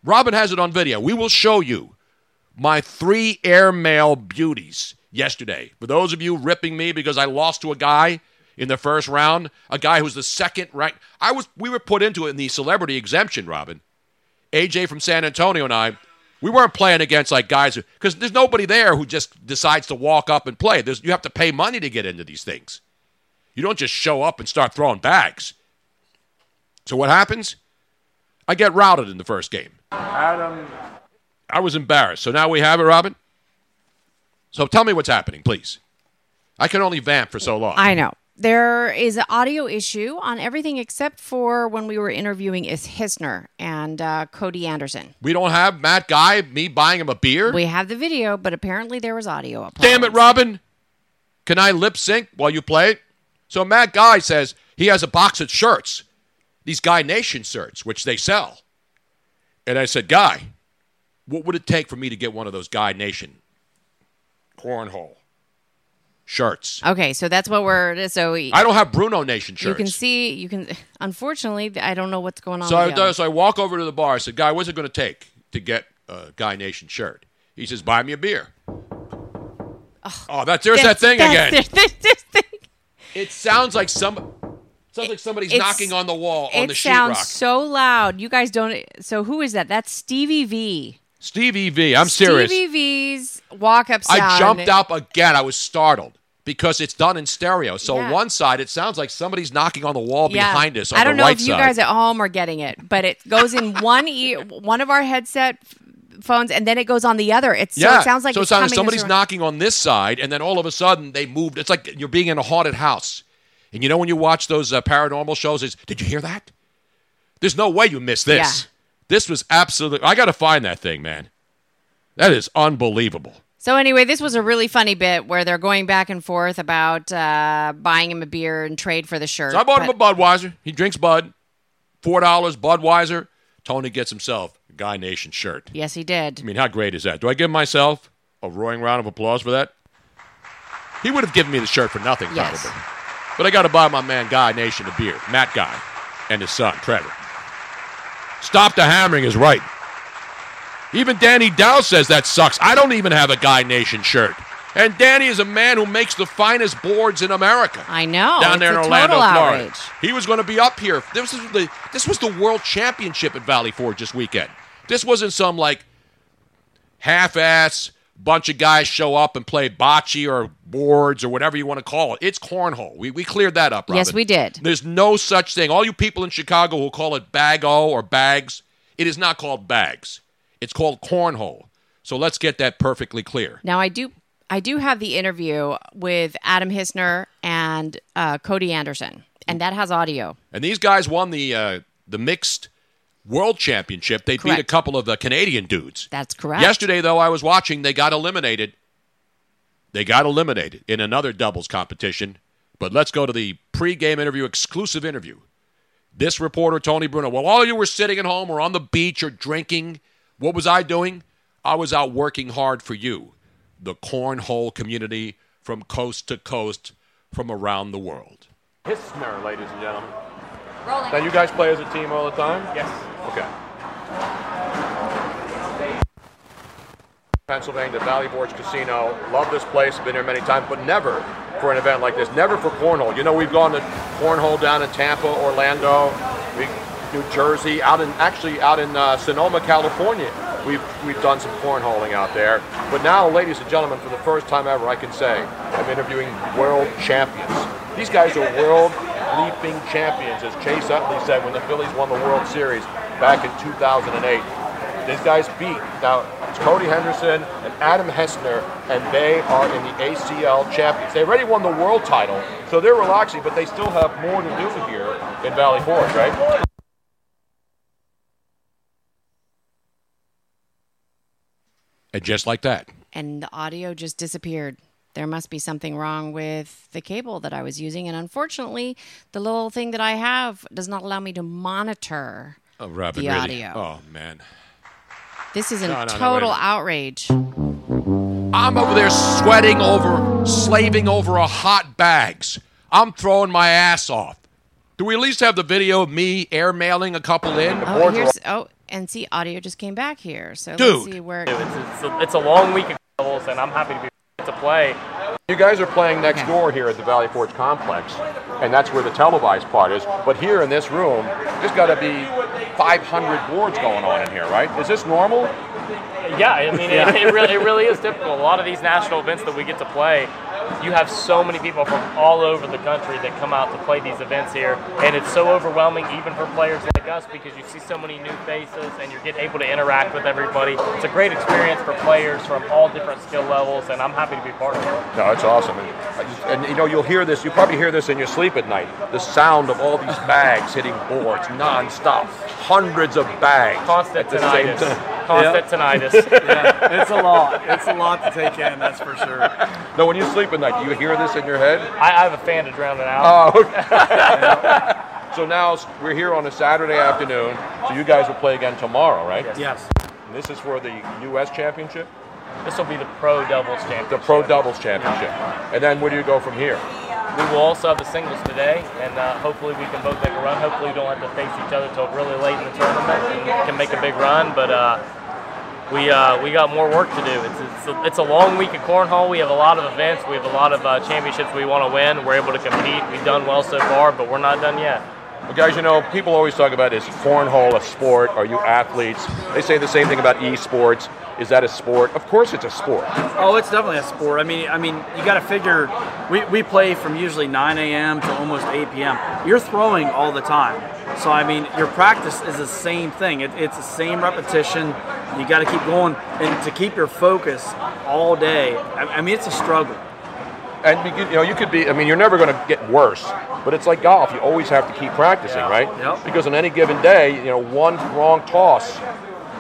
Robin has it on video. We will show you my three airmail beauties yesterday. For those of you ripping me because I lost to a guy in the first round, a guy who's the second ranked. I was we were put into it in the celebrity exemption, Robin. AJ from San Antonio and I, we weren't playing against like guys because there's nobody there who just decides to walk up and play. There's, you have to pay money to get into these things. You don't just show up and start throwing bags. So what happens? I get routed in the first game. Adam. I was embarrassed. So now we have it, Robin. So tell me what's happening, please. I can only vamp for so long. I know. There is an audio issue on everything except for when we were interviewing Is Hisner and uh, Cody Anderson. We don't have Matt Guy, me buying him a beer? We have the video, but apparently there was audio. Damn it, Robin. Can I lip sync while you play? So Matt Guy says he has a box of shirts, these Guy Nation shirts, which they sell. And I said, Guy, what would it take for me to get one of those Guy Nation cornhole shirts? Okay, so that's what we're. So I don't have Bruno Nation shirts. You can see. You can. Unfortunately, I don't know what's going on. So I, so I walk over to the bar. I said, Guy, what's it going to take to get a Guy Nation shirt? He says, buy me a beer. Oh, that's there's that thing that's- again. there's this thing. It sounds like some. Sounds like somebody's It's- knocking on the wall on the sheetrock. it sounds so loud. You guys don't. So who is that? That's Stevie V. Stevie V. I'm serious. Stevie V's walk up sound. I jumped up again. I was startled because it's done in stereo. So Yeah. one side, it sounds like somebody's knocking on the wall Yeah. behind us on I don't know right if you side. guys at home are getting it, but it goes in one ear, one of our headset phones, and then it goes on the other. It's so it sounds like so it's it sounds like somebody's knocking on this side, and then all of a sudden they moved. It's like you're being in a haunted house. And you know when you watch those uh, paranormal shows, is did you hear that? There's no way you missed this. This was absolutely. I got to find that thing, man. That is unbelievable. So anyway, this was a really funny bit where they're going back and forth about uh, buying him a beer and trade for the shirt. So I bought him a Budweiser. He drinks Bud. Four dollars Budweiser. Tony gets himself a Guy Nation shirt. Yes, he did. I mean, how great is that? Do I give myself a roaring round of applause for that? He would have given me the shirt for nothing, Yes. probably. But I got to buy my man Guy Nation a beer, Matt Guy, and his son Trevor. Stop the hammering is right. Even Danny Dow says that sucks. I don't even have a Guy Nation shirt. And Danny is a man who makes the finest boards in America. I know. down there in Orlando, Florida. outrage. He was going to be up here. This was the this was the World Championship at Valley Forge this weekend. This wasn't some like half-ass bunch of guys show up and play bocce or boards or whatever you want to call it. It's cornhole. We, we cleared that up, Robin. Yes, we did. There's no such thing. All you people in Chicago who call it bag-o or bags, it is not called bags. It's called cornhole. So let's get that perfectly clear. Now I do I do have the interview with Adam Hisner and uh, Cody Anderson, and that has audio. And these guys won the uh, the mixed world championship. They beat a couple of the Canadian dudes. That's correct. Yesterday, though, I was watching. They got eliminated. They got eliminated in another doubles competition. But let's go to the pregame interview, exclusive interview. This reporter, Tony Bruno. While all of you were sitting at home or on the beach or drinking, what was I doing? I was out working hard for you, the cornhole community from coast to coast from around the world. Hisner, ladies and gentlemen. Now, you guys play as a team all the time? Yes. Okay. Pennsylvania, the Valley Forge Casino. Love this place. Been here many times, but never for an event like this. Never for cornhole. You know, we've gone to cornhole down in Tampa, Orlando, New Jersey, out in actually out in uh, Sonoma, California. We've we've done some cornholing out there. But now, ladies and gentlemen, for the first time ever, I can say I'm interviewing world champions. These guys are world leaping champions, as Chase Utley said when the Phillies won the World Series back in 2008. These guys beat now it's Cody Henderson and Adam Hessner, and they are in the ACL champions. They already won the world title, so they're relaxing, but they still have more to do here in Valley Forge, right? And just like that, and the audio just disappeared. There must be something wrong with the cable that I was using, and unfortunately, the little thing that I have does not allow me to monitor oh, Robin, the really? audio. Oh man, This is a No, no, no, wait a total minute. outrage. I'm over there sweating over, slaving over a hot bags. I'm throwing my ass off. Do we at least have the video of me airmailing a couple in? Oh, here's oh, and see, audio just came back here. So Dude. let's see where. It's, it's, a, it's a long week of levels, and I'm happy to be to play. You guys are playing next door here at the Valley Forge Complex, and that's where the televised part is. But here in this room, there's got to be 500 boards going on in here, right? Is this normal? Yeah, I mean, Yeah. It, it, really, it really is difficult. A lot of these national events that we get to play, you have so many people from all over the country that come out to play these events here, and it's so overwhelming even for players like us because you see so many new faces and you're getting able to interact with everybody. It's a great experience for players from all different skill levels, and I'm happy to be part of it. No, it's awesome. And, and you know, you'll hear this. You probably hear this in your sleep at night. The sound of all these bags hitting boards nonstop. Hundreds of bags. Constant at the same tinnitus. time. Constant tinnitus. yeah, it's a lot. It's a lot to take in, that's for sure. No, when you sleep at night, do you hear this in your head? I, I have a fan to drown it out. Oh, okay. so now we're here on a Saturday afternoon. So you guys will play again tomorrow, right? Yes. And this is for the U.S. Championship, This will be the pro doubles championship. the Pro Doubles Championship, and then where do you go from here? We will also have the singles today, and uh, hopefully we can both make a run. Hopefully we don't have to face each other till really late in the tournament and can make a big run. But uh, we uh, we got more work to do. It's it's a, it's a long week at cornhole. We have a lot of events. We have a lot of uh, championships we want to win. We're able to compete. We've done well so far, but we're not done yet. Well, guys, you know, people always talk about is cornhole a sport? Are you athletes? They say the same thing about esports. Is that a sport? Of course, it's a sport. Oh, it's definitely a sport. I mean, I mean, you got to figure. We, we play from usually 9 a.m. to almost 8 p.m. You're throwing all the time, so I mean, your practice is the same thing. It, it's the same repetition. You got to keep going, and to keep your focus all day. I, I mean, it's a struggle. And you know, you could be. I mean, you're never going to get worse. But it's like golf. You always have to keep practicing, right? Yep. Because on any given day, you know, one wrong toss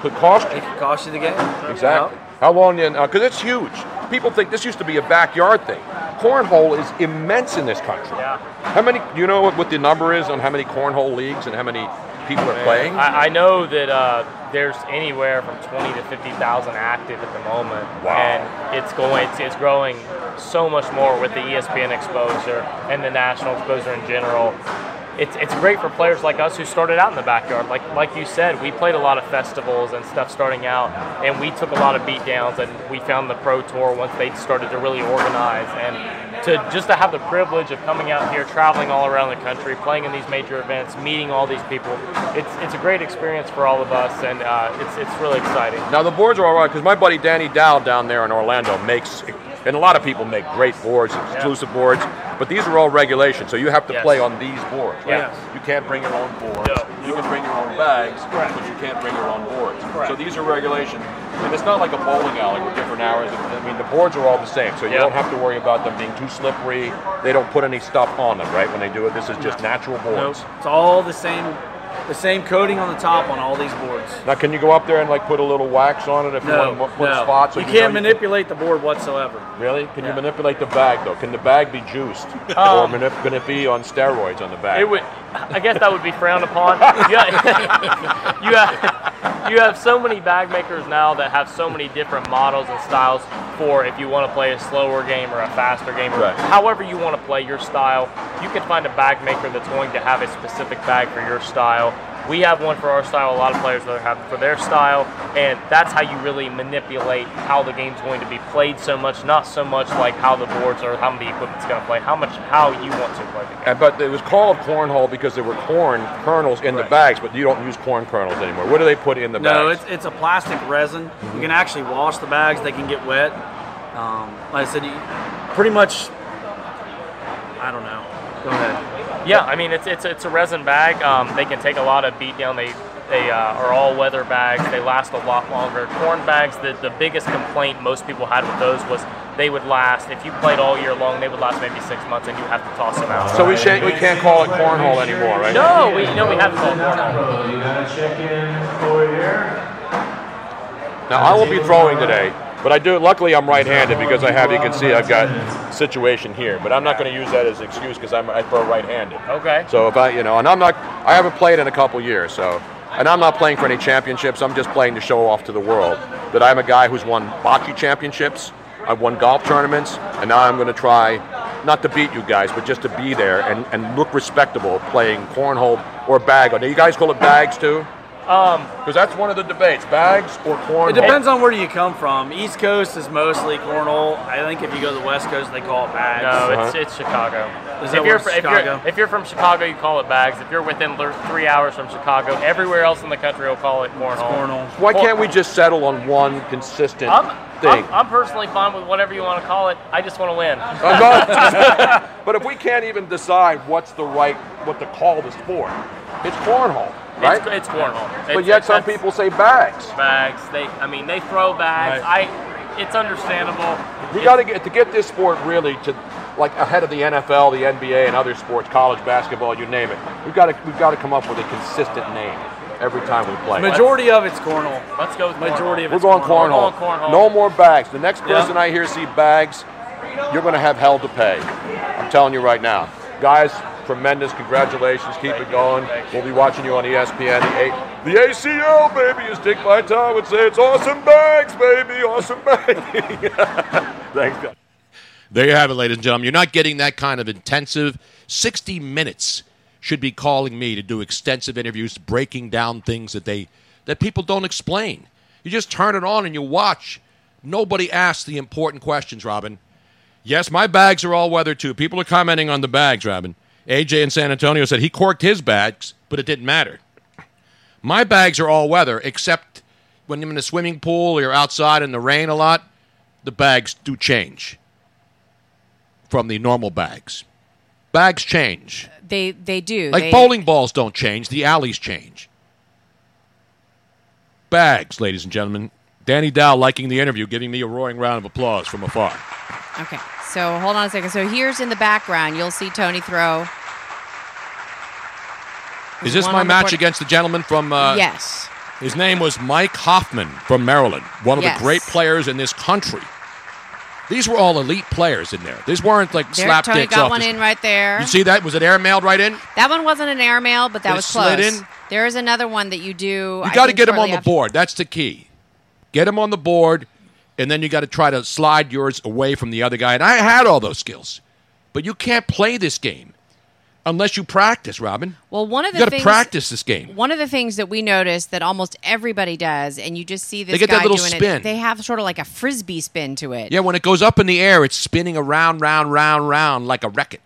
could cost you. It could Cost you the game. Exactly. How long? Because it's huge. People think this used to be a backyard thing. Cornhole is immense in this country. Yeah. How many? Do you know what, what the number is on how many cornhole leagues and how many people are playing? I, I know that uh, there's anywhere from 20 to 50,000 active at the moment, Wow. and it's going, it's, it's growing so much more with the ESPN exposure and the national exposure in general. It's, it's great for players like us who started out in the backyard. Like like you said, we played a lot of festivals and stuff starting out, and we took a lot of beat downs, and we found the pro tour once they started to really organize. And to just to have the privilege of coming out here, traveling all around the country, playing in these major events, meeting all these people, it's it's a great experience for all of us, and uh, it's it's really exciting. Now the boards are all right because my buddy Danny Dow down there in Orlando makes, and a lot of people make great boards, exclusive boards, but these are all regulations, so you have to Yes. play on these boards. Right? Yes. You can't bring your own boards. No. You can bring your own bags, but you can't bring your own boards. So these are regulations, and it's not like a bowling alley with different hours. I mean, the boards are all the same, so you Yeah. don't have to worry about them being too slippery. They don't put any stuff on them, right? When they do it, this is just natural Nope. boards. It's all the same, the same coating on the top on all these boards. Now, can you go up there and like put a little wax on it if you want to put no. spots? so you know can't can- manipulate the board whatsoever. Really? Can you manipulate the bag though? Can the bag be juiced, or Um, manip- can it be on steroids on the bag? It would, I guess that would be frowned upon. You have, you have, you have so many bag makers now that have so many different models and styles for if you want to play a slower game or a faster game, or Right. however you want to play your style. You can find a bag maker that's going to have a specific bag for your style. We have one for our style. A lot of players that have it for their style, and that's how you really manipulate how the game's going to be played. So much, not so much like how the boards or how the equipment's going to play. How much how you want to play the game. And, but it was called cornhole because there were corn kernels in the bags, but you don't use corn kernels anymore. What do they put in the No, bags? No, it's, it's a plastic resin. You can actually wash the bags; they can get wet. Um, like I said, you, pretty much. I don't know. Go ahead. Yeah, I mean it's it's it's a resin bag. Um, they can take a lot of beat down. They they uh, are all weather bags. They last a lot longer. Corn bags. The the biggest complaint most people had with those was they would last if you played all year long. They would last maybe six months, and you have to toss them out. so we can't, we can't call it cornhole anymore, right? No, we no we have to call it cornhole. You gotta check in for here. Now I will be throwing today, but I do. Luckily, I'm right-handed because I have. You can see I've got situation here, but I'm not going to use that as an excuse because I'm I throw right-handed. Okay. So if I, you know, and I'm not. I haven't played in a couple years, so. And I'm not playing for any championships. I'm just playing to show off to the world that I'm a guy who's won bocce championships. I've won golf tournaments, and now I'm going to try not to beat you guys, but just to be there and, and look respectable playing cornhole or bag. Now, you guys call it bags too? Um, Because that's one of the debates: bags or cornhole. It depends on where you come from. East Coast is mostly cornhole. I think if you go to the West Coast, they call it bags. No, Uh-huh. it's, it's Chicago. Is if that you're, where fr- if, Chicago? you're, if you're from Chicago, you call it bags. If you're within three hours from Chicago, everywhere else in the country will call it cornhole. cornhole. Why can't we just settle on one consistent I'm, thing? I'm, I'm personally fine with whatever you want to call it. I just want to win. I'm not- but if we can't even decide what's the right, what to call the sport, it's cornhole, right? It's, it's cornhole. but yet some people say bags. bags. They, I mean, they throw bags. I, it's understandable. We got to get to get this sport really to like ahead of the NFL, the NBA, and other sports, college basketball, you name it. We've got to we've got to come up with a consistent name every time we play. Majority of it's cornhole. Let's go with Majority of We're going cornhole. cornhole. We're going cornhole. No more bags. The next Yeah. person I hear see bags, you're going to have hell to pay. I'm telling you right now, guys. Tremendous, congratulations! Keep it going. We'll be watching you on ESPN. The, A- the ACL, baby, as Dick Vitale would say, it's awesome bags, baby, awesome bags. Thanks, guys. There you have it, ladies and gentlemen. You're not getting that kind of intensive 60 minutes. Should be calling me to do extensive interviews, breaking down things that they that people don't explain. You just turn it on and you watch. Nobody asks the important questions, Robin. Yes, my bags are all weather too. People are commenting on the bags, Robin. AJ in San Antonio said he corked his bags, but it didn't matter. My bags are all weather, except when I'm in a swimming pool or you're outside in the rain a lot, the bags do change from the normal bags. Bags change. They they do. Like They- bowling balls don't change, the alleys change. Bags, ladies and gentlemen. Danny Dow liking the interview, giving me a roaring round of applause from afar. Okay. So hold on a second. So here's in the background, you'll see Tony throw. Is this my the match against the gentleman from? Uh, yes. His name was Mike Hoffman from Maryland, one of Yes. the great players in this country. These were all elite players in there. These weren't like There, slap Tony dicks got one in right there. You see that? Was it airmailed right in? That one wasn't an airmail, but that It was slid close. in? There is another one that you do. You got to get him on the after- board. That's the key. Get him on the board, and then you got to try to slide yours away from the other guy. And I had all those skills, but you can't play this game unless you practice, Robin. Well, one of the You got to things, practice this game. One of the things that we noticed that almost everybody does, and you just see this They get guy that little doing spin. it. They have sort of like a frisbee spin to it. Yeah, when it goes up in the air, it's spinning around, round, round, round like a racket.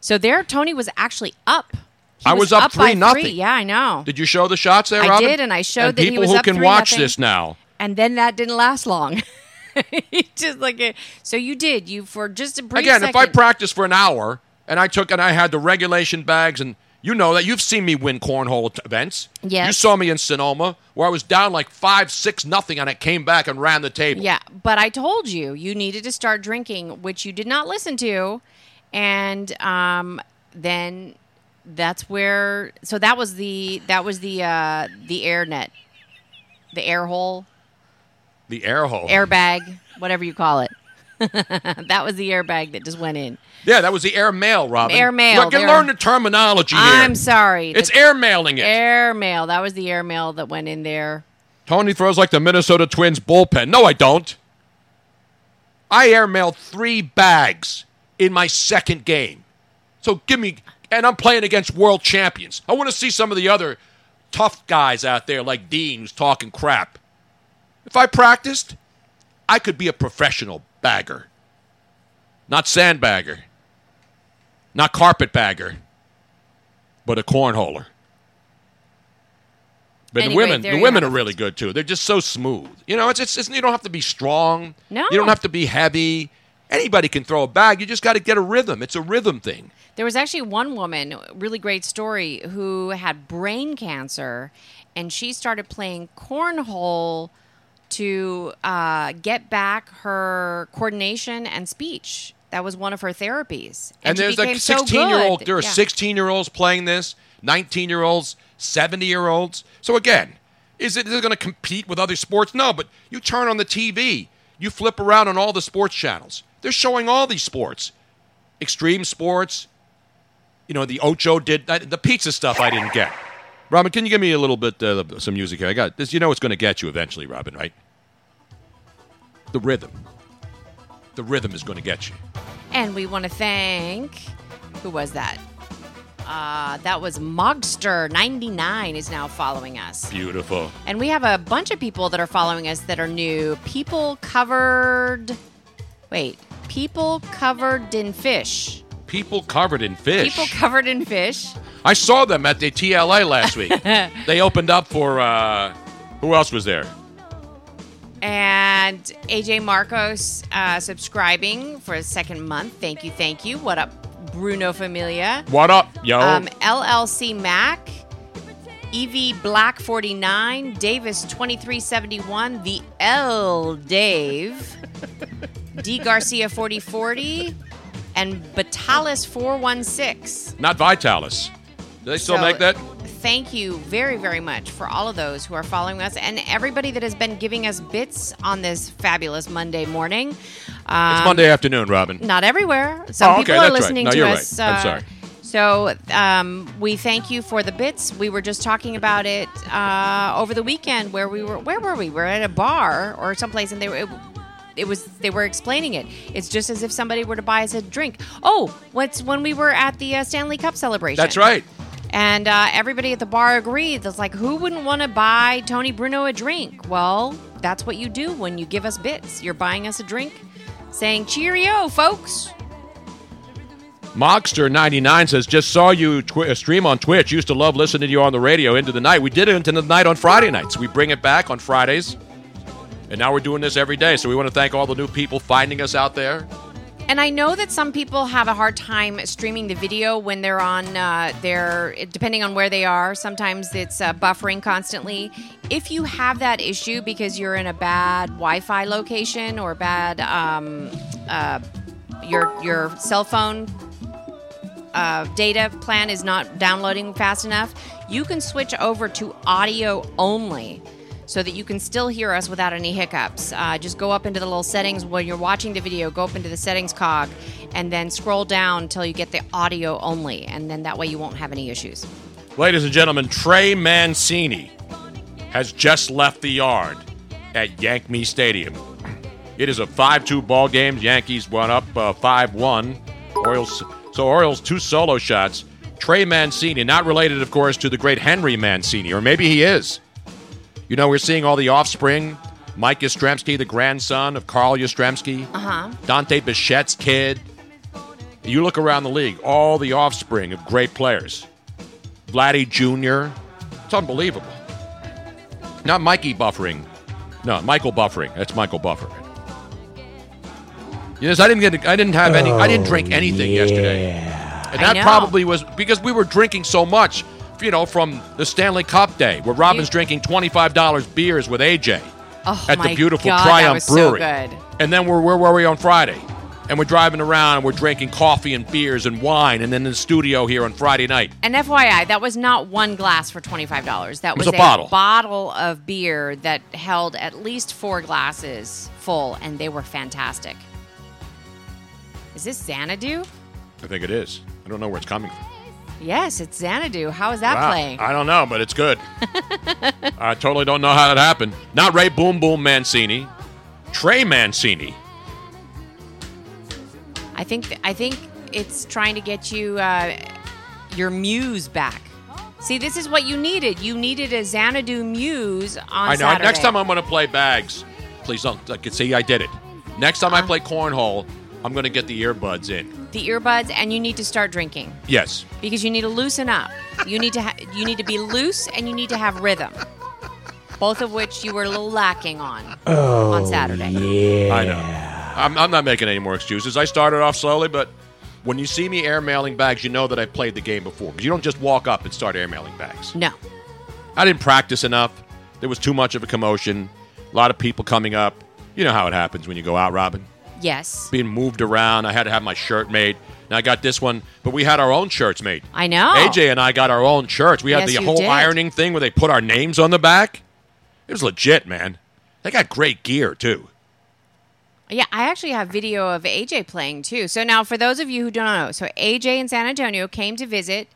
So there, Tony was actually up. He I was up by three nothing. Yeah, I know. Did you show the shots there, I Robin? I did, and I showed and that he people was who up can watch nothing. this now. And then that didn't last long. Just like a, so you did you for just a brief Again, if I second- practiced for an hour and I took and I had the regulation bags and you know that you've seen me win cornhole events. Yes. You saw me in Sonoma where I was down like five, six, nothing, and I came back and ran the table. Yeah, but I told you you needed to start drinking, which you did not listen to, and um, then that's where. So that was the that was the uh, the air net, the air hole, The air hole. airbag, whatever you call it. that was the airbag that just went in. Yeah, that was the air mail, Robin. Air mail, Look, you learn the terminology here. I'm sorry. It's The air mailing it. Air mail. That was the air mail that went in there. Tony throws like the Minnesota Twins bullpen. No, I don't. I airmailed three bags in my second game. So give me, and I'm playing against world champions. I want to see some of the other tough guys out there like Dean who's talking crap. If I practiced, I could be a professional bagger. Not sandbagger. Not carpetbagger. But a cornholer. But Anyway, the women, the women are really good too. They're just so smooth. You know, it's, it's, it's you don't have to be strong. No. You don't have to be heavy. Anybody can throw a bag. You just got to get a rhythm. It's a rhythm thing. There was actually one woman, really great story, who had brain cancer, and she started playing cornhole to uh, get back her coordination and speech. That was one of her therapies, And, she there's like so 16 year old. There are Yeah. 16 year olds playing this, 19 year olds, 70 year olds. So again, is it, is it going to compete with other sports? No, but you turn on the TV, you flip around on all the sports channels. They're showing all these sports, extreme sports. You know, the Ocho did the pizza stuff. I didn't get. Robin, can you give me a little bit uh, some music here? I got this. You know, it's going to get you eventually, Robin. Right? The rhythm. The rhythm is going to get you. And we want to thank who was that? Uh, that was Mogster99 is now following us. Beautiful. And we have a bunch of people that are following us that are new. People covered. Wait. People covered in fish. People covered in fish. People covered in fish. I saw them at the TLA last week. they opened up for uh, who else was there? And AJ Marcos uh, subscribing for a second month. Thank you, thank you. What up, Bruno Familia? What up, yo? Um, LLC Mac, EV Black 49, Davis 2371, the L Dave, D Garcia 4040, and Vitalis 416. Not Vitalis. Do they still So, make that? Thank you very, very much for all of those who are following us and everybody that has been giving us bits on this fabulous Monday morning. Um, it's Monday afternoon, Robin. Not everywhere. Some Oh, okay, people that's are right. listening No, to you're us. right. I'm uh, sorry. So um, we thank you for the bits. We were just talking about it uh, over the weekend, where we were. Where were we? We were at a bar or someplace, and they were. It, was they were explaining it. It's just as if somebody were to buy us a drink. Oh, what's when we were at the uh, Stanley Cup celebration? That's right. And uh, everybody at the bar agreed. It's like, who wouldn't want to buy Tony Bruno a drink? Well, that's what you do when you give us bits. You're buying us a drink, saying cheerio, folks. Mogster99 says, just saw you tw- uh, stream on Twitch. Used to love listening to you on the radio into the night. We did it into the night on Friday nights. We bring it back on Fridays. And now we're doing this every day. So we want to thank all the new people finding us out there. And I know that some people have a hard time streaming the video when they're on uh, their, depending on where they are. Sometimes it's uh, buffering constantly. If you have that issue because you're in a bad Wi-Fi location or bad, um, uh, your your cell phone uh, data plan is not downloading fast enough, you can switch over to audio only so that you can still hear us without any hiccups. Uh, just go up into the little settings when you're watching the video, go up into the settings cog, and then scroll down until you get the audio only. And then that way you won't have any issues. Ladies and gentlemen, Trey Mancini has just left the yard at Yank Me Stadium. It is a 5 2 ball game. Yankees went up 5 1. Orioles. So, Orioles, two solo shots. Trey Mancini, not related, of course, to the great Henry Mancini, or maybe he is. You know, we're seeing all the offspring. Mike Yastrzemski, the grandson of Carl Yastrzemski. Uh huh. Dante Bichette's kid. You look around the league, all the offspring of great players. Vladdy Jr. It's unbelievable. Not Mikey buffering. No, Michael buffering. That's Michael Buffer. Yes, I didn't get. I didn't have any. I didn't drink anything yesterday, and I that know. probably was because we were drinking so much. You know, from the Stanley Cup day, where Robin's drinking twenty-five dollars beers with AJ Oh, at the beautiful God, Triumph so Brewery. good. And then we're where were we on Friday? And we're driving around and we're drinking coffee and beers and wine, and then in the studio here on Friday night. And FYI, that was not one glass for twenty-five dollars. That was was, a bottle. bottle of beer that held at least four glasses full, and they were fantastic. Is this Xanadu? I think it is. I don't know where it's coming from. Yes, it's Xanadu. How is that Wow. playing? I don't know, but it's good. I totally don't know how that happened. Not Ray Boom Boom Mancini, Trey Mancini. I think I think it's trying to get you uh, your muse back. See, this is what you needed. You needed a Xanadu Muse on I know. Saturday. Next time I'm going to play bags. Please don't. I can see I did it. Next time I play cornhole, I'm going to get the earbuds in. the earbuds, and you need to start drinking Yes. because you need to loosen up. You need to ha- you need to be loose, and you need to have rhythm. Both of which you were a little lacking on Oh, on Saturday. Yeah. I know. I'm, I'm not making any more excuses. I started off slowly, but when you see me airmailing bags, you know that I played the game before. Because you don't just walk up and start airmailing bags. No. I didn't practice enough. There was too much of a commotion. A lot of people coming up. You know how it happens when you go out, Robin. Yes, Being moved around. I had to have my shirt made. Now I got this one, but we had our own shirts made. I know. AJ and I got our own shirts. We had Yes, the you whole did. ironing thing where they put our names on the back. It was legit, man. They got great gear too. Yeah, I actually have video of AJ playing too. So now, for those of you who don't know, so AJ in San Antonio came to visit,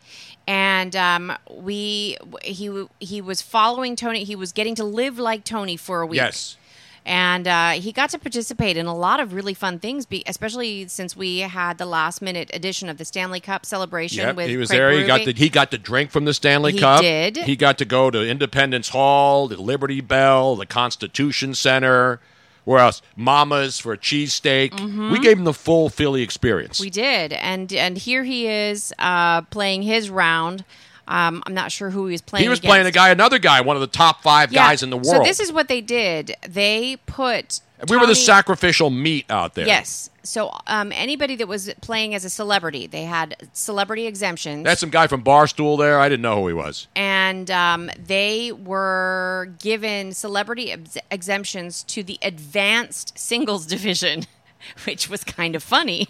and um, we he he was following Tony. He was getting to live like Tony for a week. Yes. And uh, he got to participate in a lot of really fun things, be, especially since we had the last minute edition of the Stanley Cup celebration Yep, with he was Craig there. He got the he got the drink from the Stanley He Cup. did. He got to go to Independence Hall, the Liberty Bell, the Constitution Center. Where else? Mama's for a cheesesteak. Mhm. We gave him the full Philly experience. We did, and and here he is uh, playing his round. Um, I'm not sure who he was playing. he was against. playing a guy, another guy, one of the top five Yeah. guys in the world. So this is what they did. They put. we were the sacrificial meat out there. Yes. So um, anybody that was playing as a celebrity, they had celebrity exemptions. That's some guy from Barstool there. I didn't know who he was. and um, they were given celebrity ex- exemptions to the advanced singles division, which was kind of funny.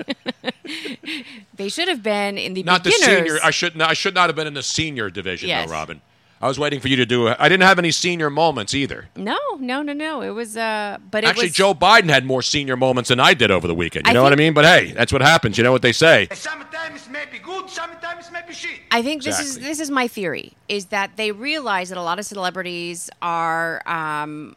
they should have been in the Not the senior. I should not. I should not have been in the senior division, Yes. though, Robin. I was waiting for you to do. I didn't have any senior moments either. no, no, no, no. It was, uh, but it Actually, was Joe Biden had more senior moments than I did over the weekend. You I know what I mean? But hey, that's what happens. You know what they say. Sometimes maybe good, sometimes maybe shit. I think this is this is my theory is that they realize that a lot of celebrities are um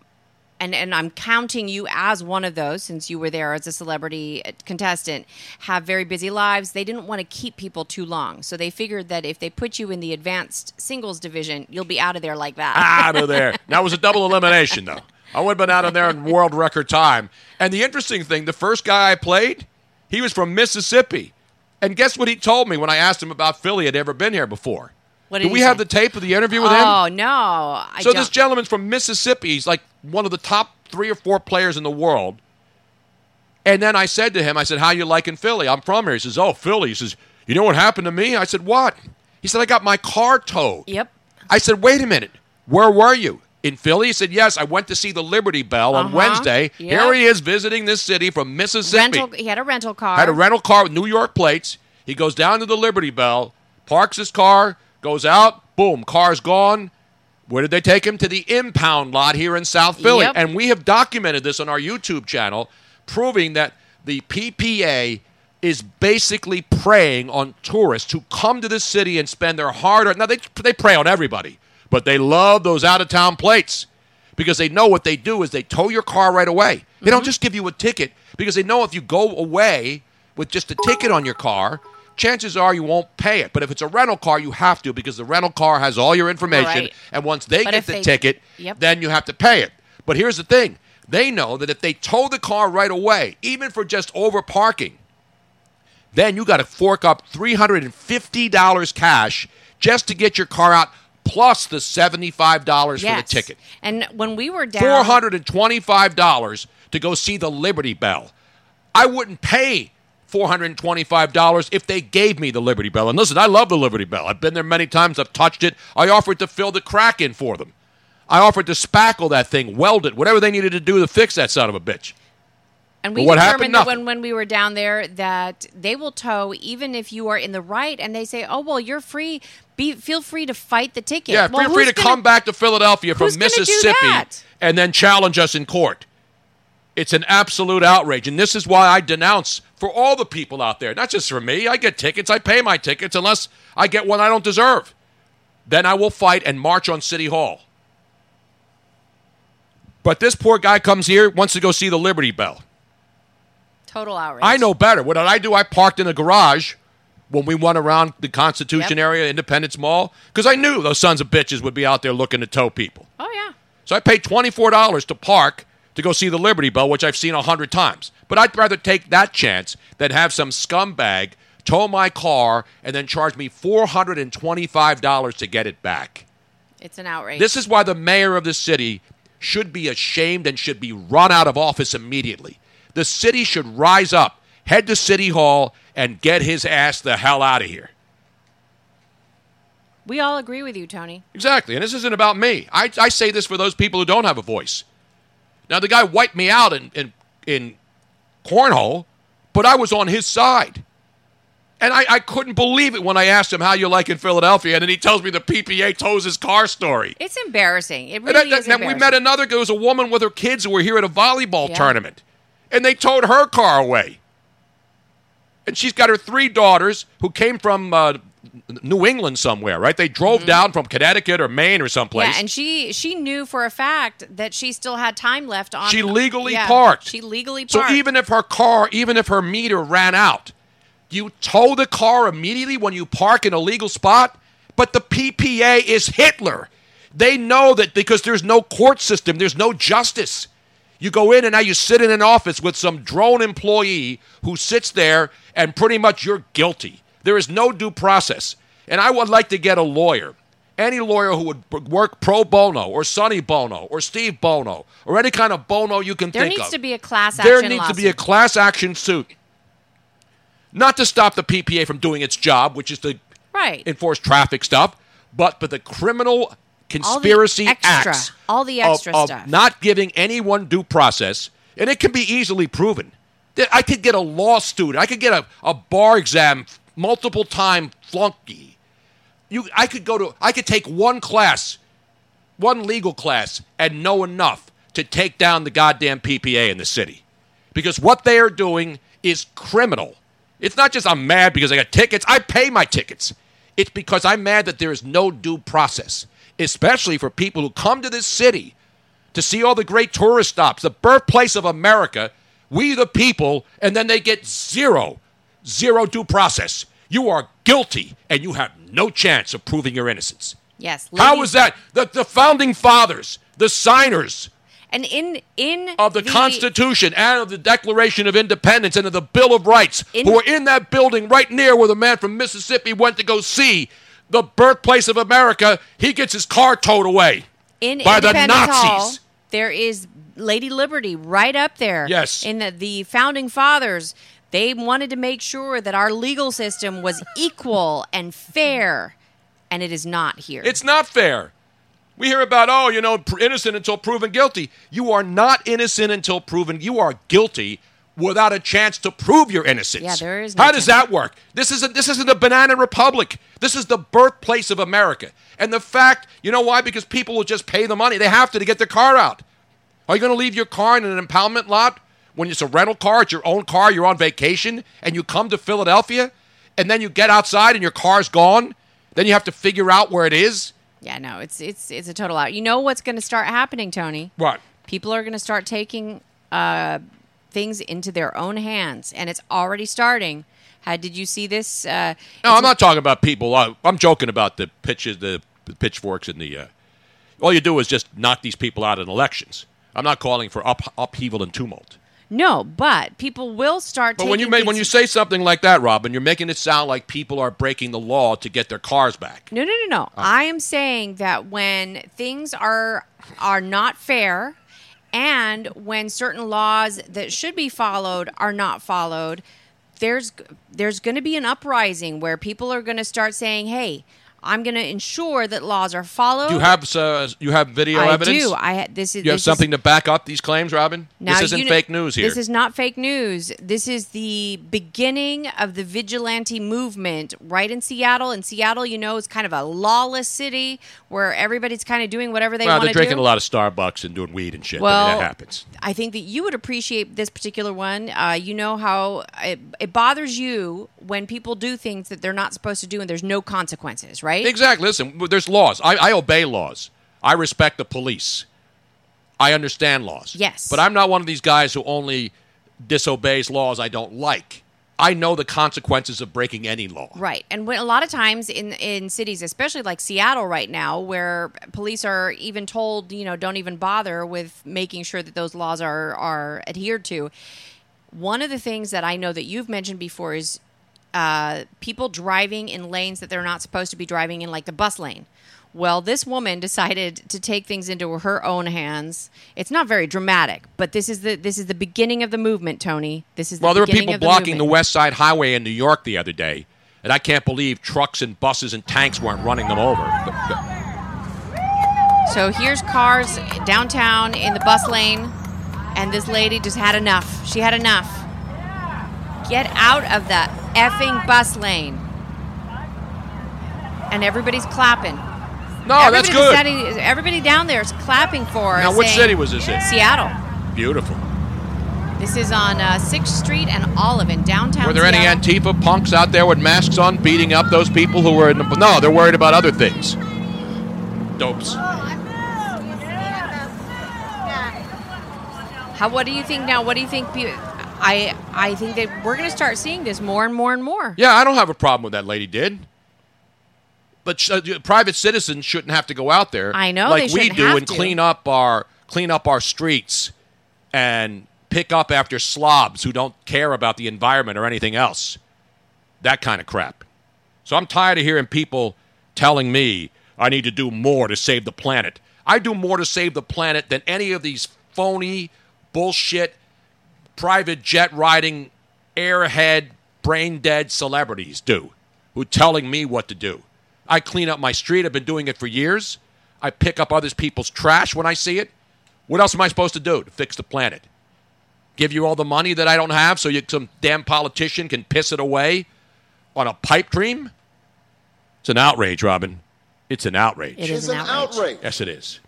and and I'm counting you as one of those since you were there as a celebrity uh, contestant have very busy lives they didn't want to keep people too long so they figured that if they put you in the advanced singles division you'll be out of there like that out of there. Now it was a double elimination though. I would have been out of there in world record time. And the interesting thing, the first guy I played, he was from Mississippi. And guess what he told me when I asked him about Philly? Had ever been here before? What Do we have say? the tape of the interview with him? oh no I so don't. this gentleman's from Mississippi. He's like one of the top three or four players in the world. And then I said to him, I said, "How you liking Philly? I'm from here." He says, "Oh, Philly." He says, "You know what happened to me?" I said, "What?" He said, "I got my car towed." Yep. I said, "Wait a minute. Where were you?" In Philly? He said, "Yes, I went to see the Liberty Bell on Uh-huh. Wednesday." Yep. Here he is visiting this city from Mississippi. rental he had a rental car Had a rental car with New York plates. He goes down to the Liberty Bell, parks his car, goes out, boom, car's gone. Where did they take him? To the impound lot here in South Philly. Yep. And we have documented this on our YouTube channel, proving that the PPA is basically preying on tourists who come to this city and spend their hard earned. Now, they, they prey on everybody, but they love those out of town plates because they know what they do is they tow your car right away. They don't mm-hmm. just give you a ticket because they know if you go away with just a ticket on your car, chances are you won't pay it. But if it's a rental car, you have to because the rental car has all your information. Right. And once they But get the they- ticket, Yep. then you have to pay it. But here's the thing they know that if they tow the car right away, even for just over parking, then you got to fork up $350 cash just to get your car out, plus the $75 for the ticket. and when we were down $425 to go see the Liberty Bell. I wouldn't pay $425 if they gave me the Liberty Bell. And listen, I love the Liberty Bell. I've been there many times. I've touched it. I offered to fill the crack in for them. I offered to spackle that thing, weld it, whatever they needed to do to fix that son of a bitch. And we But what happened? determined that Nothing. when, when we were down there that they will tow even if you are in the right and they say, Oh well you're free be feel free to fight the ticket. Yeah, well, feel free who's to gonna- come back to Philadelphia from who's gonna do Mississippi that? and then challenge us in court. It's an absolute outrage. And this is why I denounce for all the people out there, not just for me. I get tickets, I pay my tickets unless I get one I don't deserve. Then I will fight and march on City Hall. But this poor guy comes here, wants to go see the Liberty Bell. total outrage. I know better. What did I do? I parked in a garage when we went around the Constitution Yep. area, Independence Mall? Because I knew those sons of bitches would be out there looking to tow people. Oh yeah. So I paid $24 to park to go see the Liberty Bell, which I've seen a hundred times. But I'd rather take that chance than have some scumbag tow my car and then charge me $425 to get it back. It's an outrage. This is why the mayor of the city should be ashamed and should be run out of office immediately. The city should rise up, head to City Hall, and get his ass the hell out of here. we all agree with you, Tony. Exactly. And this isn't about me. I, I say this for those people who don't have a voice. Now, the guy wiped me out in, in, in cornhole, but I was on his side. And I, I couldn't believe it when I asked him how you like in Philadelphia, and then he tells me the PPA tows his car story. It's embarrassing. It And really then- is then we met another. There was a woman with her kids who were here at a volleyball Yeah. tournament, and they towed her car away. And she's got her three daughters who came from uh, New England somewhere, right? They drove down from Connecticut or Maine or someplace. Mm-hmm. Yeah, and she she knew for a fact that she still had time left on. She legally Yeah, parked. She legally parked. so even if her car, even if her meter ran out, you tow the car immediately when you park in a legal spot. But the PPA is Hitler. They know that because there's no court system, there's no justice. You go in and now you sit in an office with some drone employee who sits there and pretty much you're guilty. There is no due process. And I would like to get a lawyer, any lawyer who would work pro bono or Sonny Bono or Steve Bono or any kind of Bono you can there think of. There needs to be a class action there needs to be a class action suit. Not to stop the PPA from doing its job, which is to right. enforce traffic stuff, but for the criminal conspiracy extra- acts all the of- extra of, stuff. not giving anyone due process, and it can be easily proven. I could get a law student, I could get a, a bar exam multiple time flunky. You, I could go to, I could take one class, one legal class, and know enough to take down the goddamn PPA in the city, because what they are doing is criminal. It's not just I'm mad because I got tickets. I pay my tickets. It's because I'm mad that there is no due process, especially for people who come to this city to see all the great tourist stops, the birthplace of America, we the people, and then they get zero, zero due process. You are guilty, and you have no chance of proving your innocence. yes. How ladies- is that? The, the founding fathers, the signers And in in of the, Constitution and of the Declaration of Independence and of the Bill of Rights, In- who were in that building right near where the man from Mississippi went to go see the birthplace of America, he gets his car towed away in by the Nazis. Hall, there is Lady Liberty right up there. Yes. In the, the founding fathers, they wanted to make sure that our legal system was equal and fair, and it is not here. It's not fair. We hear about, oh, you know, innocent until proven guilty. You are not innocent until proven. You are guilty without a chance to prove your innocence. Yeah, there is no How does chance. that work? This isn't. This isn't a banana republic. This is the birthplace of America. And the fact, you know why? Because people will just pay the money. They have to to get their car out. Are you going to leave your car in an impoundment lot when it's a rental car, it's your own car, you're on vacation, and you come to Philadelphia, and then you get outside and your car's gone? Then you have to figure out where it is. yeah, no, it's it's it's a total out. You know what's going to start happening, Tony? What? People are going to start taking uh, things into their own hands, and it's already starting. How did you see this? Uh, No, I'm not talking about people. I, I'm joking about the pitches, the, the pitchforks, and the. Uh, all you do is just knock these people out in elections. I'm not calling for up, upheaval and tumult. No, but people will start. But when you make, when you say something like that, Robin, you're making it sound like people are breaking the law to get their cars back. No, no, no, no. Oh. I am saying that when things are are not fair and when certain laws that should be followed are not followed, there's there's going to be an uprising where people are going to start saying, "Hey, I'm going to ensure that laws are followed." You have uh, you have video I evidence? do. I ha- this is You have this is- something to back up these claims, Robin. This isn't you fake news here. This is not fake news. This is the beginning of the vigilante movement right in Seattle. And Seattle, you know, is kind of a lawless city where everybody's kind of doing whatever they well, want they're drinking a lot of Starbucks and doing weed and shit. I mean, Well, that happens. I think that you would appreciate this particular one. Uh, you know how it, it bothers you when people do things that they're not supposed to do and there's no consequences, right? Exactly. Listen, there's laws. I, I obey laws. I respect the police. I understand laws. Yes. But I'm not one of these guys who only disobeys laws I don't like. I know the consequences of breaking any law. Right. And when, a lot of times in in cities, especially like Seattle right now, where police are even told, you know, don't even bother with making sure that those laws are are adhered to. One of the things that I know that you've mentioned before is uh, people driving in lanes that they're not supposed to be driving in, like the bus lane. Well, this woman decided to take things into her own hands. It's not very dramatic, but this is the this is the beginning of the movement, Tony. This is the Well, there were people the blocking the. West Side Highway in New York the other day, and I can't believe trucks and buses and tanks weren't running them over. So here's cars downtown in the bus lane, and this lady just had enough. She had enough. Get out of the effing bus lane. And everybody's clapping. No, that's Everybody good. Standing, everybody down there is clapping for. Now, which saying- city was this in? Seattle. Beautiful. This is on uh, 6th Street and Olive in downtown Were there any Antifa punks out there with masks on beating up those people who were in the. No, they're worried about other things. Dopes. How? What do you think now? What do you think? pe- I I think that we're going to start seeing this more and more and more. Yeah, I don't have a problem with that lady did. But sh- uh, private citizens shouldn't have to go out there. I know, like we do and to. clean up our clean up our streets and pick up after slobs who don't care about the environment or anything else. That kind of crap. So I'm tired of hearing people telling me I need to do more to save the planet. I do more to save the planet than any of these phony bullshit private jet riding airhead brain dead celebrities do who telling me what to do. I clean up my street. I've been doing it for years. I pick up other people's trash when I see it. What else am I supposed to do to fix the planet? Give you all the money that I don't have so you, some damn politician can piss it away on a pipe dream? It's an outrage, Robin. It's an outrage. It is an outrage. Yes, it is.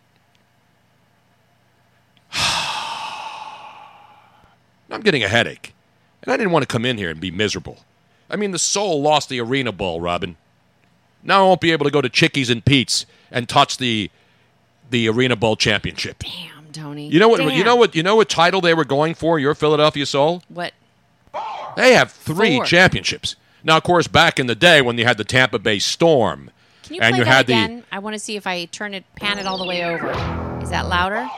I'm getting a headache. And I didn't want to come in here and be miserable. I mean, the soul lost the Arena Bowl, Robin. Now I won't be able to go to Chickies and Pete's and touch the the Arena Bowl championship. Damn, Tony. You know what? You know what? You know what title they were going for? Your Philadelphia Soul. What? They have three Four. championships. Now, of course, back in the day when you had the Tampa Bay Storm, Can you and play you that had again? I want to see if I turn it, pan it all the way over. Is that louder?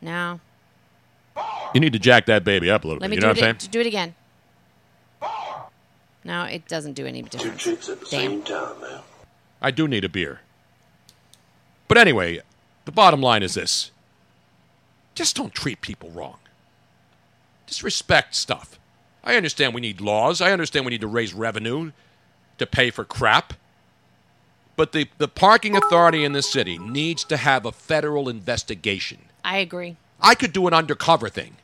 No. The, you need to jack that baby up a little Let bit. me You do know it. what I'm saying? Do it again. No, it doesn't do any difference. same Damn. I do need a beer. But anyway, the bottom line is this: just don't treat people wrong. Just respect stuff. I understand we need laws. I understand we need to raise revenue to pay for crap. But the, the parking authority in this city needs to have a federal investigation. I agree. I could do an undercover thing.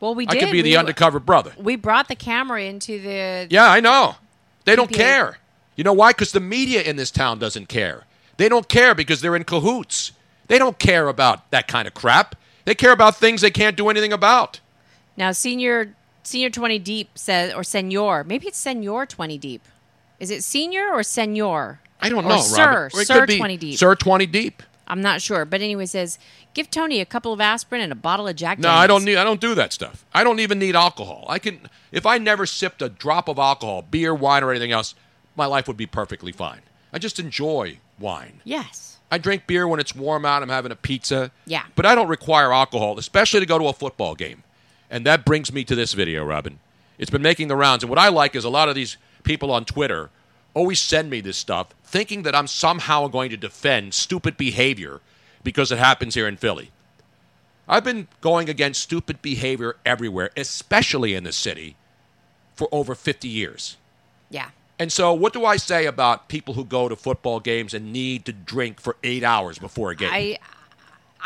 Well, we I did. could be the undercover brother. We brought the camera into the. Yeah, I know. They don't PPA. care. You know why? Because the media in this town doesn't care. They don't care because they're in cahoots. They don't care about that kind of crap. They care about things they can't do anything about. Now, senior senior twenty deep says, or senior. Maybe it's senior twenty deep. Is it senior or senior? I don't Or know, Sir, it sir twenty deep. Sir 20 deep. I'm not sure, but anyway, says give Tony a couple of aspirin and a bottle of Jack. No, I don't need. I don't do that stuff. I don't even need alcohol. I can if I never sipped a drop of alcohol, beer, wine, or anything else, my life would be perfectly fine. I just enjoy wine. Yes. I drink beer when it's warm out. I'm having a pizza. Yeah. But I don't require alcohol, especially to go to a football game. And that brings me to this video, Robin. It's been making the rounds. And what I like is a lot of these people on Twitter always send me this stuff thinking that I'm somehow going to defend stupid behavior because it happens here in Philly. I've been going against stupid behavior everywhere, especially in the city, for over 50 years. Yeah. And so, what do I say about people who go to football games and need to drink for eight hours before a game? I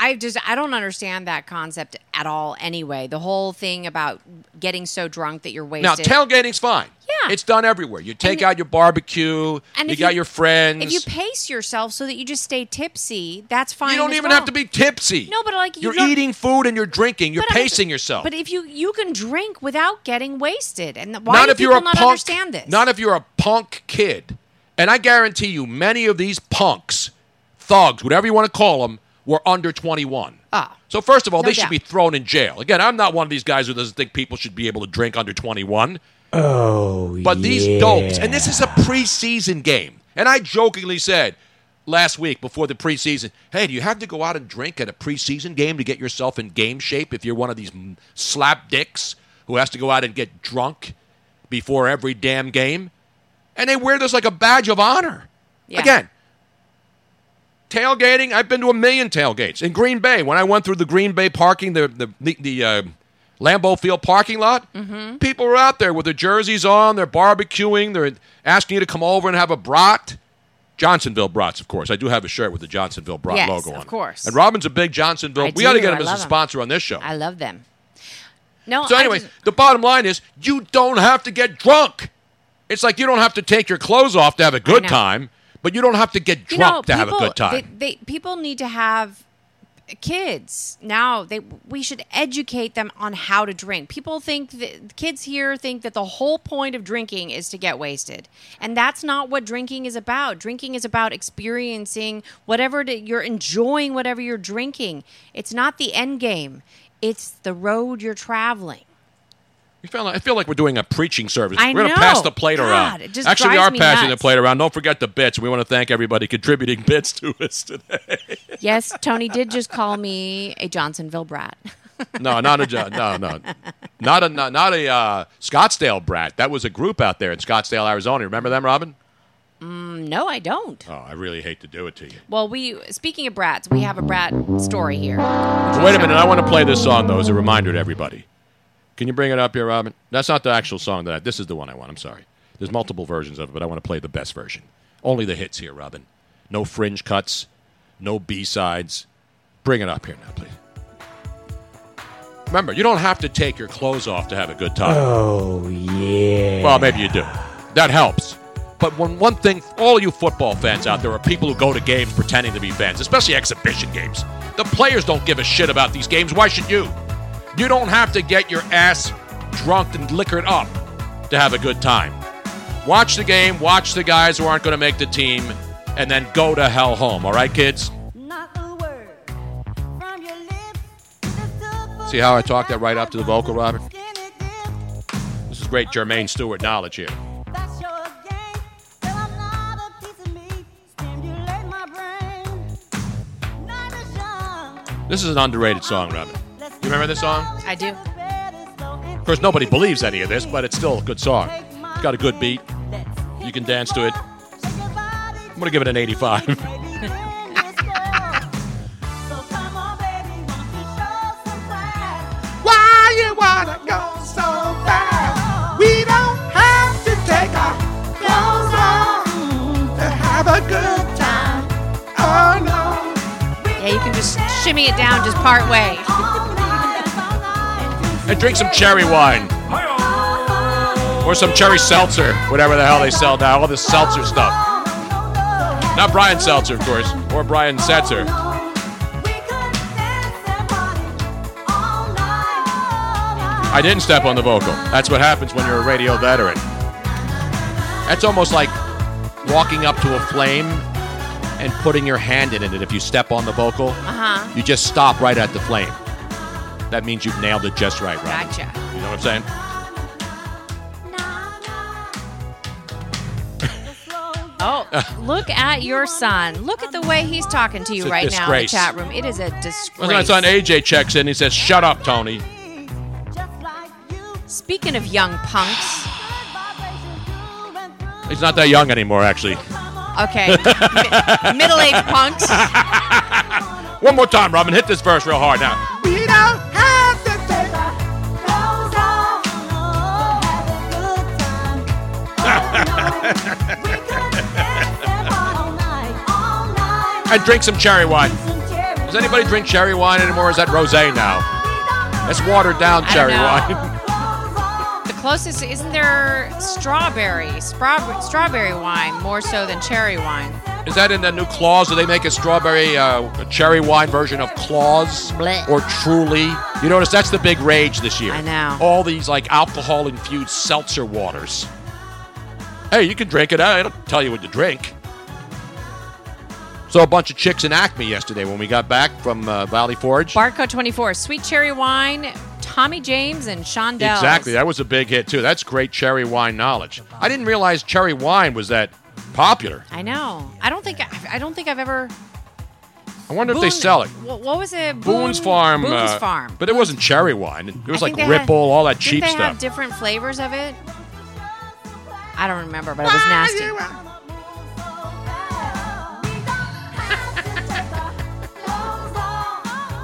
I just I don't understand that concept at all anyway. The whole thing about getting so drunk that you're wasted. now, tailgating's fine. Yeah. It's done everywhere. You take out your barbecue, And you got you- your friends. if you pace yourself so that you just stay tipsy, that's fine. You don't even well. have to be tipsy. No, but like you You're eating food and you're drinking. You're But I- pacing yourself. But if you you can drink without getting wasted, and why not do if people you're a not punk, understand this? Not if you're a punk kid. And I guarantee you, many of these punks, thugs, whatever you want to call them, were under 21. Ah. So first of all, No they should be thrown in jail. Again, I'm not one of these guys who doesn't think people should be able to drink under 21. Oh, But these yeah. dopes, and this is a preseason game. And I jokingly said last week before the preseason, hey, do you have to go out and drink at a preseason game to get yourself in game shape if you're one of these slap dicks who has to go out and get drunk before every damn game? And they wear this like a badge of honor. Yeah. Again, tailgating, I've been to a million tailgates. In Green Bay, when I went through the Green Bay parking, the, the, the, the uh, Lambeau Field parking lot, Mm-hmm. people were out there with their jerseys on, they're barbecuing, they're asking you to come over and have a brat. Johnsonville brats, of course. I do have a shirt with the Johnsonville brat Yes, logo of on it. course. And Robin's a big Johnsonville. I we got to get him as a sponsor on this show. I love them. No. So anyway, just- the bottom line is you don't have to get drunk. It's like you don't have to take your clothes off to have a good time, but you don't have to get you drunk know, to have a good time. They, they, people need to have kids now. They we should educate them on how to drink. People think that kids here think that the whole point of drinking is to get wasted, and that's not what drinking is about. Drinking is about experiencing whatever it- you're enjoying, whatever you're drinking. It's not the end game. It's the road you're traveling. You feel like, I feel like we're doing a preaching service. I we're going to pass the plate God, around. Actually, we are passing nuts. the plate around. Don't forget the bits. We want to thank everybody contributing bits to us today. Yes, Tony did just call me a Johnsonville brat. no, not a Jo- no, no, not a not, not a uh, Scottsdale brat. That was a group out there in Scottsdale, Arizona. Remember them, Robin? Mm, no, I don't. Oh, I really hate to do it to you. Well, we speaking of brats, we have a brat story here. So wait a minute. I want to play this song though as a reminder to everybody. Can you bring it up here, Robin? That's not the actual song that I. This is the one I want. I'm sorry. There's multiple versions of it, but I want to play the best version. Only the hits here, Robin. No fringe cuts, no B sides. Bring it up here now, please. Remember, you don't have to take your clothes off to have a good time. Oh, yeah. Well, maybe you do. That helps. But when one thing, all you football fans out there are people who go to games pretending to be fans, especially exhibition games. The players don't give a shit about these games. Why should you? You don't have to get your ass drunk and liquored up to have a good time. Watch the game, watch the guys who aren't going to make the team, and then go to hell home. All right, kids? See how I talked that right up to the vocal, Robert? This is great Jermaine Stewart knowledge here. This is an underrated song, Robin. You remember this song? I do. Of course, nobody believes any of this, but it's still a good song. It's got a good beat. You can dance to it. I'm going to give it an 85. Why you wanna go so fast? We don't have to take our clothes off to have a good time. Oh no. Yeah, you can just shimmy it down just part way. and drink some cherry wine. Or some cherry seltzer, whatever the hell they sell now. All this seltzer stuff. Not Brian Seltzer, of course, or Brian Setzer. I didn't step on the vocal. That's what happens when you're a radio veteran. That's almost like walking up to a flame and putting your hand in it. And if you step on the vocal, Uh-huh. you just stop right at the flame. That means you've nailed it just right, Robin. Gotcha. You know what I'm saying? Oh, look at your son. Look at the way he's talking to you It's a right now in the disgrace. chat room. It is a Well, disgrace. my son AJ checks in. He says, "Shut up, Tony." Speaking of young punks, He's not that young anymore, actually. okay, mi- middle-aged punks. One more time, Robin. Hit this verse real hard now. And drink some cherry wine. Does anybody drink cherry wine anymore? Or is that rosé now? That's watered down cherry wine. The closest isn't there strawberry, Spra- strawberry wine more so than cherry wine. is that in the new Claus? Do they make a strawberry, uh, a cherry wine version of Claus Blech. or Truly? You notice that's the big rage this year. I know. All these like alcohol-infused seltzer waters. Hey, you can drink it. I don't tell you what to drink. Saw a bunch of chicks in Acme yesterday when we got back from uh, Valley Forge. Barco 24, sweet cherry wine, Tommy James and Shondells. Exactly. That was a big hit too. That's great cherry wine knowledge. I didn't realize cherry wine was that popular. I know. I don't think I, I don't think I've ever. I wonder if they sell it. What, was it? Boone's Farm. Boone's uh, Farm. But it wasn't cherry wine. It was like they had- Ripple, all that cheap they stuff. have different flavors of it? I don't remember, but it was nasty.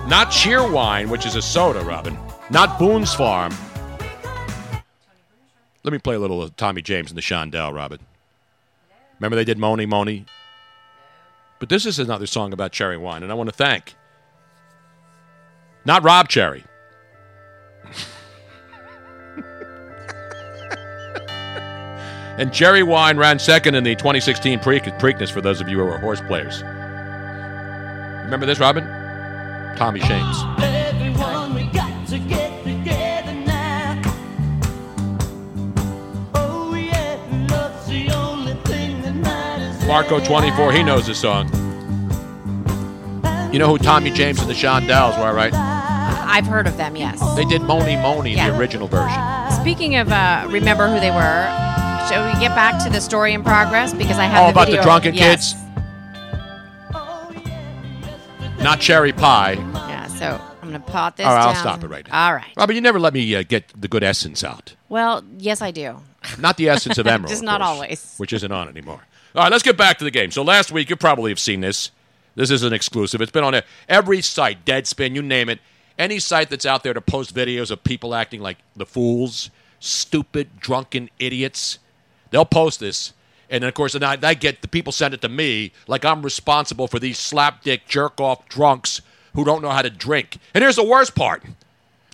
Not Cheerwine, which is a soda, Robin. Not Boone's Farm. Let me play a little of Tommy James and the Shondell, Robin. Remember they did Mony Mony? But this is another song about cherry wine, and I want to thank not Rob Cherry. and cherry wine ran second in the 2016 Pre- Preakness for those of you who are horse players. Remember this, Robin? Tommy Shames. Everyone, we got to get together now. Oh yeah, love's the only thing that matters. Marco 24, he knows this song. You know who Tommy James and the Shondells were, right? I've heard of them. Yes. They did Mony Mony, the original version. Speaking of uh, remember who they were, shall we get back to the story in progress because I have Oh, the about video. the drunken Yes. kids? Not cherry pie. Yeah. So I'm gonna pot this All right, down. I'll stop it right now. All right. Robin, you never let me uh, get the good essence out. Well, yes, I do. Not the essence of Emeril. Just of not course, always. Which isn't on anymore. All right, let's get back to the game. So last week, you probably have seen this. This is an exclusive. It's been on every site, Deadspin, you name it. Any site that's out there to post videos of people acting like the fools, stupid, drunken idiots, they'll post this. And then, of course, and I, I get the people send it to me like I'm responsible for these slapdick, jerk off drunks who don't know how to drink. And here's the worst part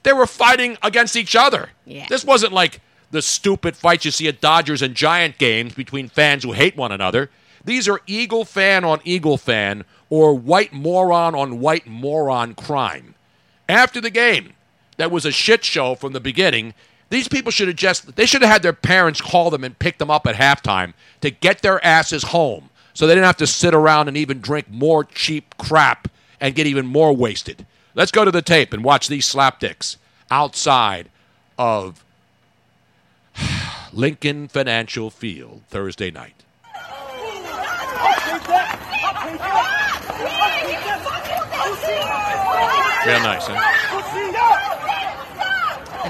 they were fighting against each other. Yeah. This wasn't like the stupid fights you see at Dodgers and Giant games between fans who hate one another. These are Eagle fan on Eagle fan or white moron on white moron crime. After the game, that was a shit show from the beginning. These people should have just they should have had their parents call them and pick them up at halftime to get their asses home so they didn't have to sit around and even drink more cheap crap and get even more wasted. Let's go to the tape and watch these slapdicks outside of Lincoln Financial Field Thursday night. Real nice, huh?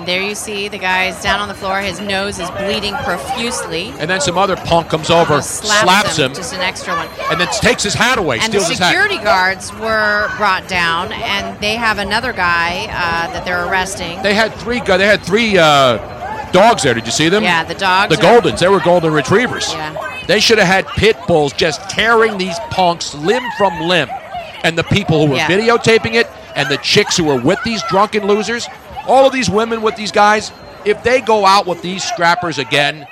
And there you see the guy's down on the floor. His nose is bleeding profusely. And then some other punk comes over, Slaps, slaps him, Just an extra one. and then takes his hat away, And the steals his hat. security guards were brought down, and they have another guy uh, that they're arresting. They had three. gu- They had three uh, dogs there. Did you see them? Yeah, the dogs The are- Goldens. They were golden retrievers. Yeah. They should have had pit bulls just tearing these punks limb from limb. And the people who were Yeah. videotaping it, and the chicks who were with these drunken losers, all of these women with these guys, if they go out with these strappers again,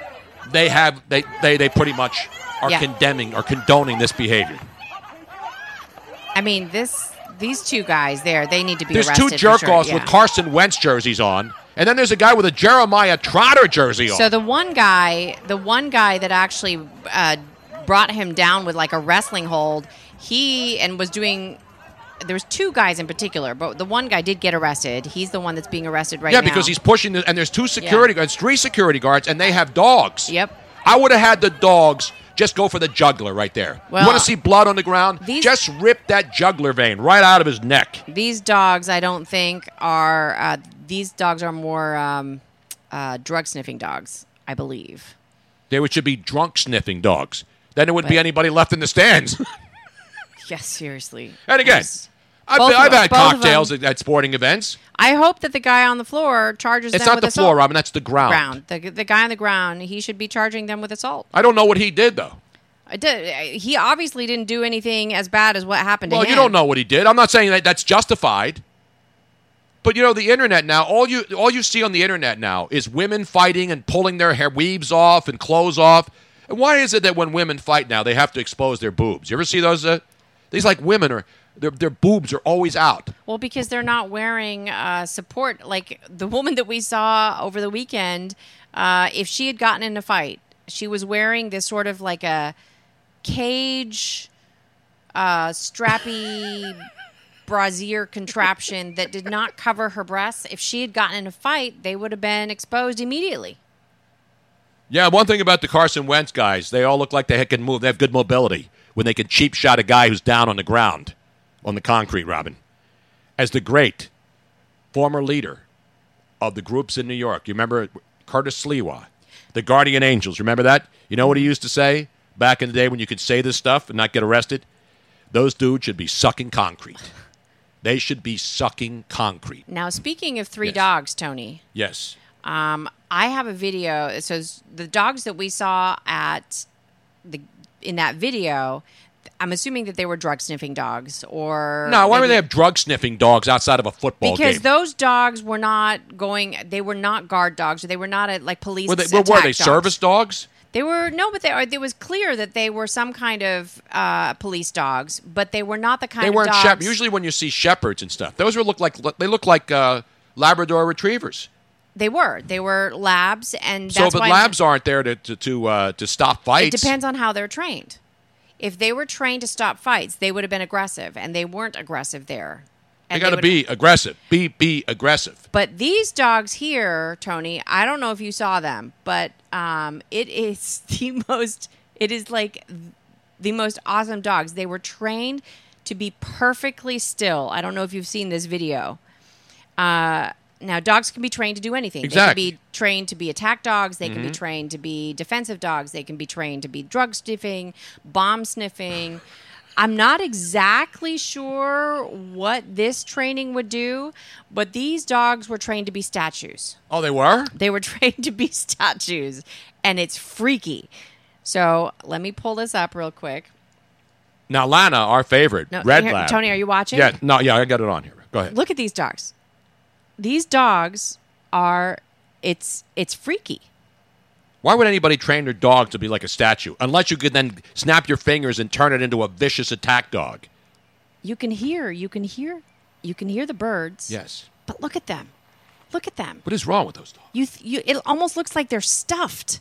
they have they they, they pretty much are Yeah. condemning or condoning this behavior. I mean, this these two guys there, they need to be There's two jerk sure, offs yeah. with Carson Wentz jerseys on, and then there's a guy with a Jeremiah Trotter jersey on. So the one guy, the one guy that actually uh, brought him down with like a wrestling hold, he and was doing. There was two guys in particular, but the one guy did get arrested. He's the one that's being arrested right yeah, now. Yeah, because he's pushing, the, and there's two security guards, three security guards, and they have dogs. Yep. I would have had the dogs just go for the juggler right there. Well, you want to see blood on the ground? these- just rip that juggler vein right out of his neck. These dogs, I don't think are. Uh, these dogs are more um, uh, drug sniffing dogs, I believe. They would- should be drunk sniffing dogs. Then there wouldn't be anybody left in the stands. Yes, seriously. and again, Yes. I've, Both I've had both cocktails at, at sporting events. I hope that the guy on the floor charges It's them not with the assault. floor, Robin. That's the ground. ground. The, the guy on the ground, he should be charging them with assault. I don't know what he did though. I did, he obviously didn't do anything as bad as what happened Well, to him. you don't know what he did. I'm not saying that that's justified. But you know, the internet now, all you all you see on the internet now is women fighting and pulling their hair weaves off and clothes off. And why is it that when women fight now, they have to expose their boobs? You ever see those? Uh, these like women are their their boobs are always out. Well, because they're not wearing uh, support. Like the woman that we saw over the weekend, uh, if she had gotten in a fight, she was wearing this sort of like a cage, uh, strappy brassiere contraption that did not cover her breasts. If she had gotten in a fight, they would have been exposed immediately. Yeah, one thing about the Carson Wentz guys, they all look like they can move. They have good mobility when they can cheap shot a guy who's down on the ground, on the concrete, Robin. As the great former leader of the groups in New York, you remember Curtis Sliwa, the Guardian Angels, remember that? You know what he used to say back in the day when you could say this stuff and not get arrested? Those dudes should be sucking concrete. They should be sucking concrete. Now, speaking of three Yes. dogs, Tony, Yes. um, I have a video. It says the dogs that we saw at the in that video. I'm assuming that they were drug sniffing dogs, or No, why would they have drug sniffing dogs outside of a football game? because game? those dogs were not going. They were not guard dogs. Or they were not at like police. were they, were, were they dogs. service dogs? They were no, but they are. It was clear that they were some kind of uh, police dogs, but they were not the kind They weren't dogs. shep- Usually, when you see shepherds and stuff, those were look like they look like uh, Labrador retrievers. They were. They were labs, and So, but labs aren't there to to to, uh, to stop fights. It depends on how they're trained. If they were trained to stop fights, they would have been aggressive, and they weren't aggressive there. They got to be aggressive. Be be aggressive. But these dogs here, Tony, I don't know if you saw them, but um, it is the most. It is like the most awesome dogs. They were trained to be perfectly still. I don't know if you've seen this video. Uh, now, dogs can be trained to do anything. Exactly. They can be trained to be attack dogs. They can be Mhm. trained to be defensive dogs. They can be trained to be drug sniffing, bomb sniffing. I'm not exactly sure what this training would do, but these dogs were trained to be statues. Oh, they were. They were trained to be statues, and it's freaky. So let me pull this up real quick. Now, Lana, our favorite, No, red here- lab. Tony, are you watching? Yeah. No. Yeah, I got it on here. Go ahead. Look at these dogs. These dogs are it's it's freaky. Why would anybody train their dog to be like a statue? Unless you could then snap your fingers and turn it into a vicious attack dog. You can hear, you can hear, you can hear the birds. Yes. But look at them. Look at them. What is wrong with those dogs? You, th- you it almost looks like they're stuffed.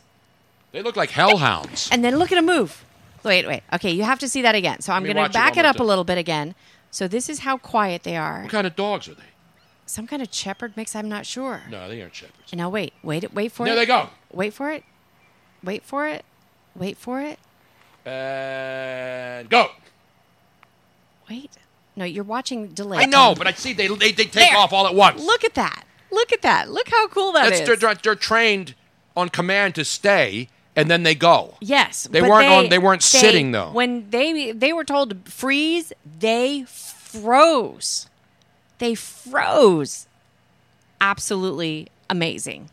They look like hellhounds. And then look at them move. Wait, wait. Okay, you have to see that again. So I'm going to back it up a little bit again. So this is how quiet they are. What kind of dogs are they? Some kind of shepherd mix. I'm not sure. No, they aren't shepherds. Now wait, wait, wait for it. There they go. Wait for it. Wait for it. Wait for it. And go. Wait. No, you're watching delay. I know, but I see they they, they take There. off all at once. Look at that. Look at that. Look how cool that That's is. they're, they're, they're trained on command to stay, and then they go. Yes, They but weren't on- they weren't sitting, though. When they they were told to freeze, they froze. They froze. Absolutely amazing.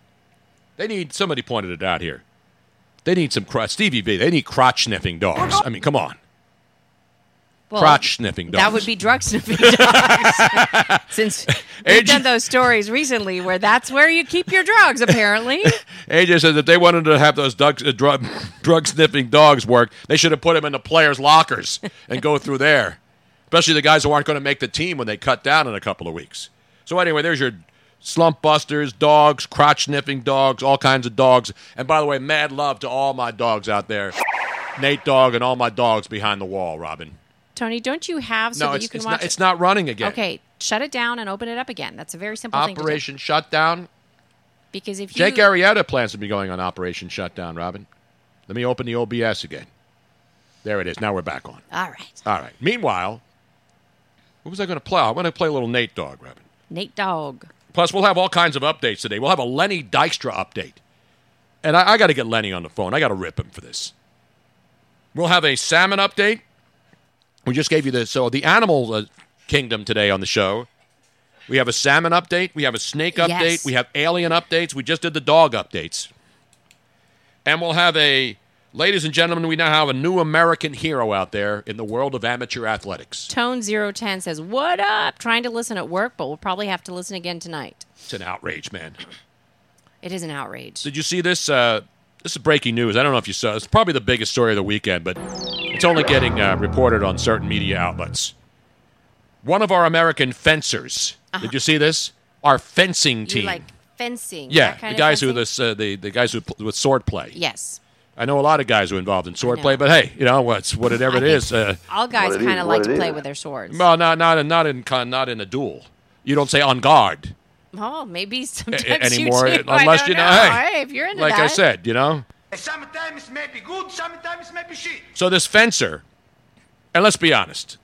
They need somebody pointed it out here. They need some crotch. Stevie V. They need crotch sniffing dogs. I mean, come on. Well, crotch sniffing dogs. That would be drug sniffing dogs. Since we've Age- done those stories recently where that's where you keep your drugs, apparently. AJ said that they wanted to have those dogs, uh, drug, drug sniffing dogs work. They should have put them in the players' lockers and go through there, especially the guys who aren't going to make the team when they cut down in a couple of weeks. So anyway, there's your slump busters, dogs, crotch sniffing dogs, all kinds of dogs. And by the way, mad love to all my dogs out there, Nate Dog and all my dogs behind the wall. Robin. Tony, don't you have so no, that you can it's watch not. it? It's not running again. Okay, shut it down and open it up again. That's a very simple thing to do. Operation Shutdown. Because if Jake you Arrieta plans to be going on Operation Shutdown, Robin. Let me open the OBS again. There it is. Now we're back on. All right. All right. Meanwhile, what was I going to play? I want to play a little Nate Dog, Robin. Nate Dog. Plus, we'll have all kinds of updates today. We'll have a Lenny Dykstra update. And I, I got to get Lenny on the phone. I got to rip him for this. We'll have a salmon update. We just gave you the so the animal uh, kingdom today on the show. We have a salmon update. We have a snake update. Yes. We have alien updates. We just did the dog updates. And we'll have a, ladies and gentlemen, we now have a new American hero out there in the world of amateur athletics. Tone 010 says, What up? Trying to listen at work, but we'll probably have to listen again tonight. It's an outrage, man. It is an outrage. Did you see this? Uh, this is breaking news. I don't know if you saw. It's probably the biggest story of the weekend, but it's only getting uh, reported on certain media outlets. One of our American fencers. Did you see this? Our fencing You team. like fencing. yeah, that kind the guys who this uh, the the guys who pl- with sword play. Yes. I know a lot of guys who are involved in swordplay, but hey, you know what's whatever it is. Uh, All guys kind of like to play with their swords. well, not not in, not in not in a duel. You don't say on guard Oh, maybe a- sometimes anymore, you do. unless I you don't know. Hey, Hey, if you're into like I said, you know. Sometimes maybe good, sometimes maybe shit. So this fencer, and let's be honest,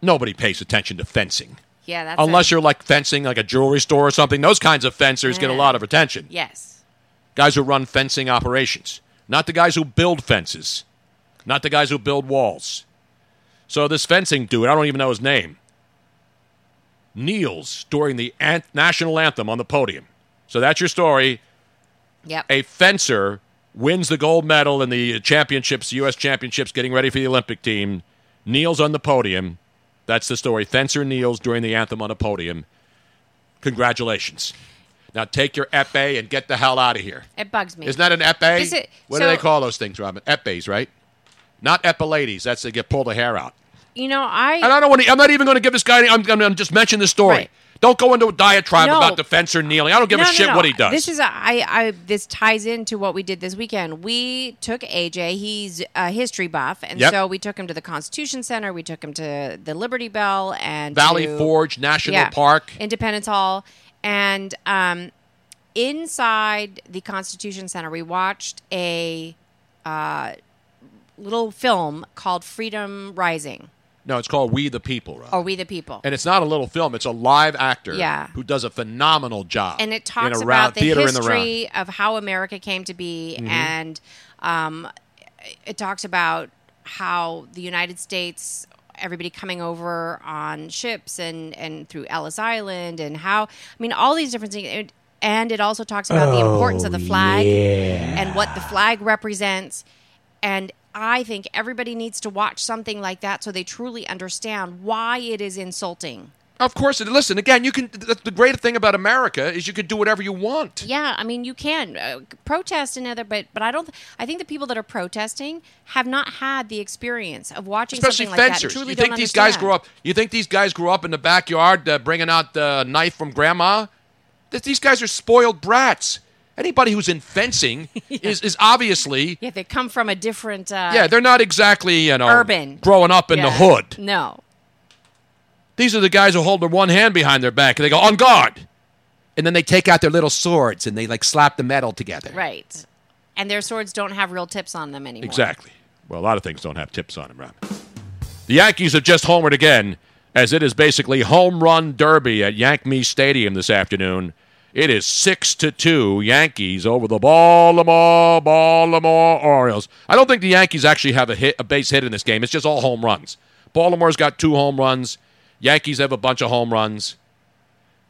nobody pays attention to fencing. Yeah, that's Unless it. you're like fencing, like a jewelry store or something. Those kinds of fencers get a lot of attention. Yes. Guys who run fencing operations, not the guys who build fences, not the guys who build walls. So this fencing dude, I don't even know his name, kneels during the ant- national anthem on the podium. So that's your story. Yep. A fencer wins the gold medal in the championships, U.S. championships, getting ready for the Olympic team, kneels on the podium. That's the story. Fencer kneels during the anthem on a podium. Congratulations. Now take your epee and get the hell out of here. It bugs me. Isn't that an epee? This is- what do they call those things, Robin? Epees, right? Not epilades. That's they get pull the hair out. You know, I. And I don't want to. I'm not even going to give this guy. Any, I'm going to just mention the story. Right. Don't go into a diatribe No. about the fencer kneeling. I don't give No, a no, shit what he does. This is a, I, I this ties into what we did this weekend. We took AJ. He's a history buff, and Yep. so we took him to the Constitution Center. We took him to the Liberty Bell and Valley to- Forge National yeah, Park. Independence Hall, and um, inside the Constitution Center, we watched a uh, little film called Freedom Rising, No, it's called We the People, Rob. or We the People. And it's not a little film. It's a live actor Yeah. who does a phenomenal job. and it in talks about the in the history of how America came to be, Mhm. and um, it talks about how the United States, everybody coming over on ships and and through Ellis Island, and how I mean all these different things. It- And it also talks about the importance of the Oh, flag yeah. and what the flag represents. And I think everybody needs to watch something like that so they truly understand why it is insulting. Of course. Listen, again, you can. The great thing about America is you can do whatever you want. Yeah, I mean you can uh, protest another, but but I don't. I think the people that are protesting have not had the experience of watching Especially something like fencers. that. Truly you think don't these guys understand. grew up? You think these guys grew up in the backyard uh, bringing out the knife from grandma? Th- These guys are spoiled brats. Anybody who's in fencing is, is obviously Yeah, they come from a different. Uh, yeah. They're not exactly you know urban growing up in the hood. No, These are the guys who hold their one hand behind their back and they go on guard, and then they take out their little swords and they like slap the metal together. right. And their swords don't have real tips on them anymore. Exactly. Well, a lot of things don't have tips on them, Rob. The Yankees have just homered again, as it is basically home run derby at Yank Me Stadium this afternoon. It is six to two Yankees over the Baltimore Baltimore Orioles. I don't think the Yankees actually have a hit, a base hit in this game. It's just all home runs. Baltimore's got two home runs. Yankees have a bunch of home runs,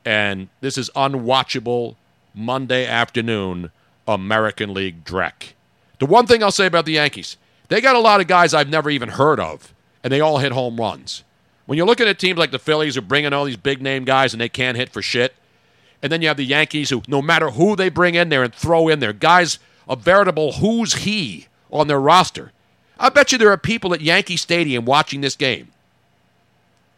and this is unwatchable Monday afternoon American League dreck. The one thing I'll say about the Yankees, they got a lot of guys I've never even heard of, and they all hit home runs. When you're looking at teams like the Phillies who bring in all these big name guys and they can't hit for shit, and then you have the Yankees who, no matter who they bring in there and throw in there, guys, a veritable who's he on their roster. I bet you there are people at Yankee Stadium watching this game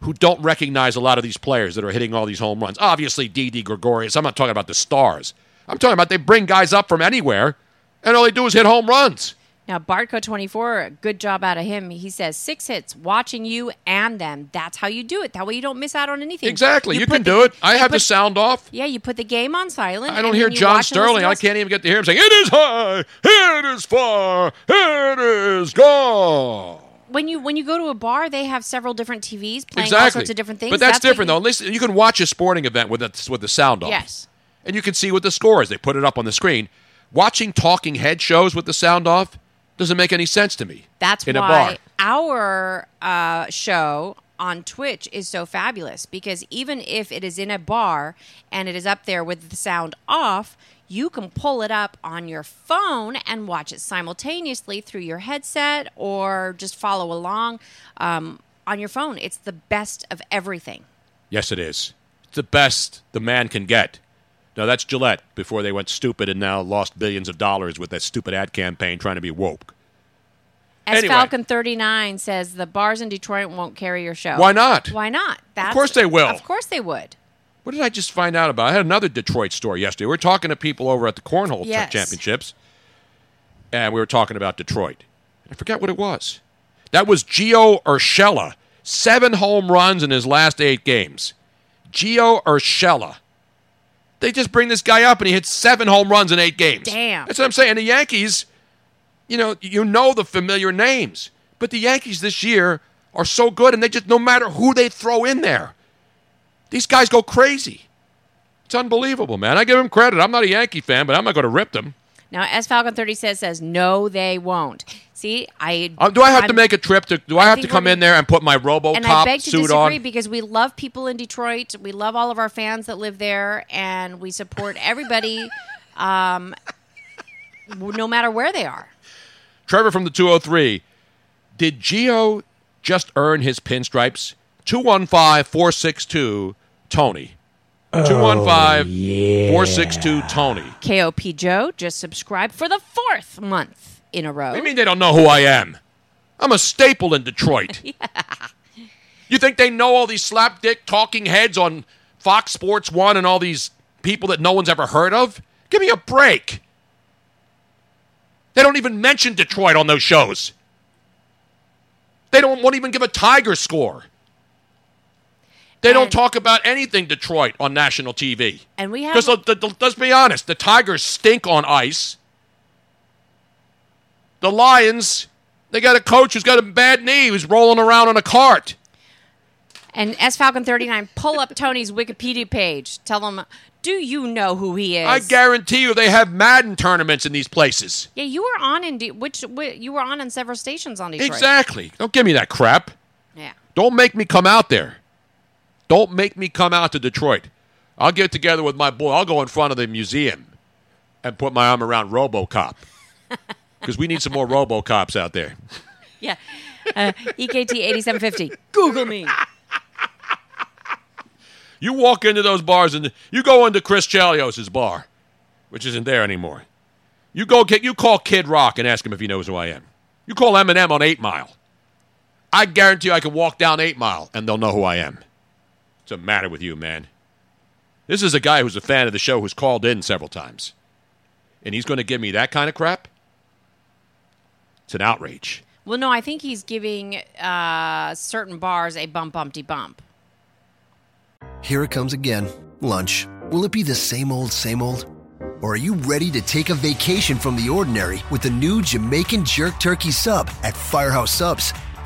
who don't recognize a lot of these players that are hitting all these home runs. Obviously, Didi Gregorius. I'm not talking about the stars. I'm talking about they bring guys up from anywhere, and all they do is hit home runs. Now, Bartco twenty four, good job out of him. He says six hits, watching you and them. That's how you do it. That way you don't miss out on anything. Exactly. You, put can the- do it. I you have the sound off. Yeah, you put the game on silent. I don't hear John watch and listen Sterling. I can't even get to hear him saying, It is high, it is far, it is gone. When you when you go to a bar, they have several different TVs playing all sorts of different things. But that's, what different, you- though. Listen, you can watch a sporting event with the, with the sound off. Yes. And you can see what the score is. They put it up on the screen. Watching talking head shows with the sound off doesn't make any sense to me. That's in a bar. why our uh, show on Twitch is so fabulous because even if it is in a bar and it is up there with the sound off, you can pull it up on your phone and watch it simultaneously through your headset or just follow along um, on your phone. It's the best of everything. Yes, it is. It's the best the man can get. Now, that's Gillette before they went stupid and now lost billions of dollars with that stupid ad campaign trying to be woke. As Anyway. Falcon 39 says, the bars in Detroit won't carry your show. Why not? Why not? That's, course they will. Of course they would. What did I just find out about? I had another Detroit story yesterday. We were talking to people over at the Cornhole Yes. Championships. and we were talking about Detroit. I forget what it was. That was Gio Urshela. Seven home runs in his last eight games. Gio Urshela. They just bring this guy up and he hits seven home runs in eight games. Damn. That's what I'm saying. The Yankees, you know, you know the familiar names, but the Yankees this year are so good, and they just no matter who they throw in there, these guys go crazy. It's unbelievable, man. I give them credit. I'm not a Yankee fan, but I'm not going to rip them. Now, as Falcon 30 says, says, no, they won't. See, I. Uh, do I have to I'm- make a trip to? Do I have to come in there and put my RoboCop and I beg to suit disagree on? because we love people in Detroit. We love all of our fans that live there, and we support everybody, um, no matter where they are. Trevor from the 203. Did Gio just earn his pinstripes? 215 462 Tony. 215 462 Tony. KOP Joe just subscribed for the fourth month in a row. What do you mean they don't know who I am? I'm a staple in Detroit. You think they know all these slapdick talking heads on Fox Sports 1 and all these people that no one's ever heard of? Give me a break. They don't even mention Detroit on those shows. They don't won't even give a Tiger score. They don't talk about anything Detroit on national TV. And we have Because let's be honest, the Tigers stink on ice. The Lions, they got a coach who's got a bad knee who's rolling around on a cart. and S Falcon 39, pull up Tony's Wikipedia page. Tell him, do you know who he is? I guarantee you they have Madden tournaments in these places. yeah, you were on in De- which whi- you were on in several stations on Detroit. Exactly. Don't give me that crap. Yeah. Don't make me come out there. Don't make me come out to Detroit. I'll get together with my boy. I'll go in front of the museum and put my arm around RoboCop. Because we need some more RoboCops out there. Yeah. Uh, EKT 8750. Google me. You walk into those bars and you go into Chris Chelios' bar, which isn't there anymore. You go get you call Kid Rock and ask him if he knows who I am. You call Eminem on Eight Mile. I guarantee you I can walk down Eight Mile and they'll know who I am. What's the matter with you, man? This is a guy who's a fan of the show who's called in several times. And he's going to give me that kind of crap? It's an outrage. Well, no, I think he's giving uh, certain bars a bump, bumpty bump. Here it comes again. Lunch. Will it be the same old, same old? Or are you ready to take a vacation from the ordinary with the new Jamaican Jerk Turkey Sub at Firehouse Subs?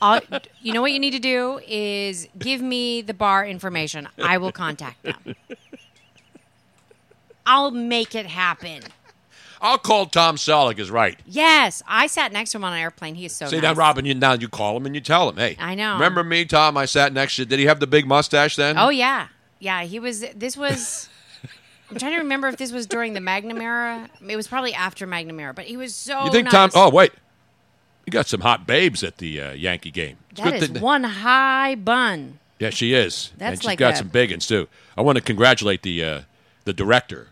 All, you know what you need to do is give me the bar information. I will contact them. I'll make it happen. I'll call Tom Selleck is right. Yes, I sat next to him on an airplane. He is so See nice. now, Robin, you now you call him and you tell him, hey. I know. Remember me, Tom? I sat next to. Did he have the big mustache then? Oh yeah, yeah. He was. This was. I'm trying to remember if this was during the Magnum era. It was probably after Magnum era, but he was so. you think nice. Tom? Oh wait, you got some hot babes at the uh, Yankee game. It's that good is thing- one high bun. Yeah, she is. That's and she's like got a- some big ones too. I want to congratulate the uh, the director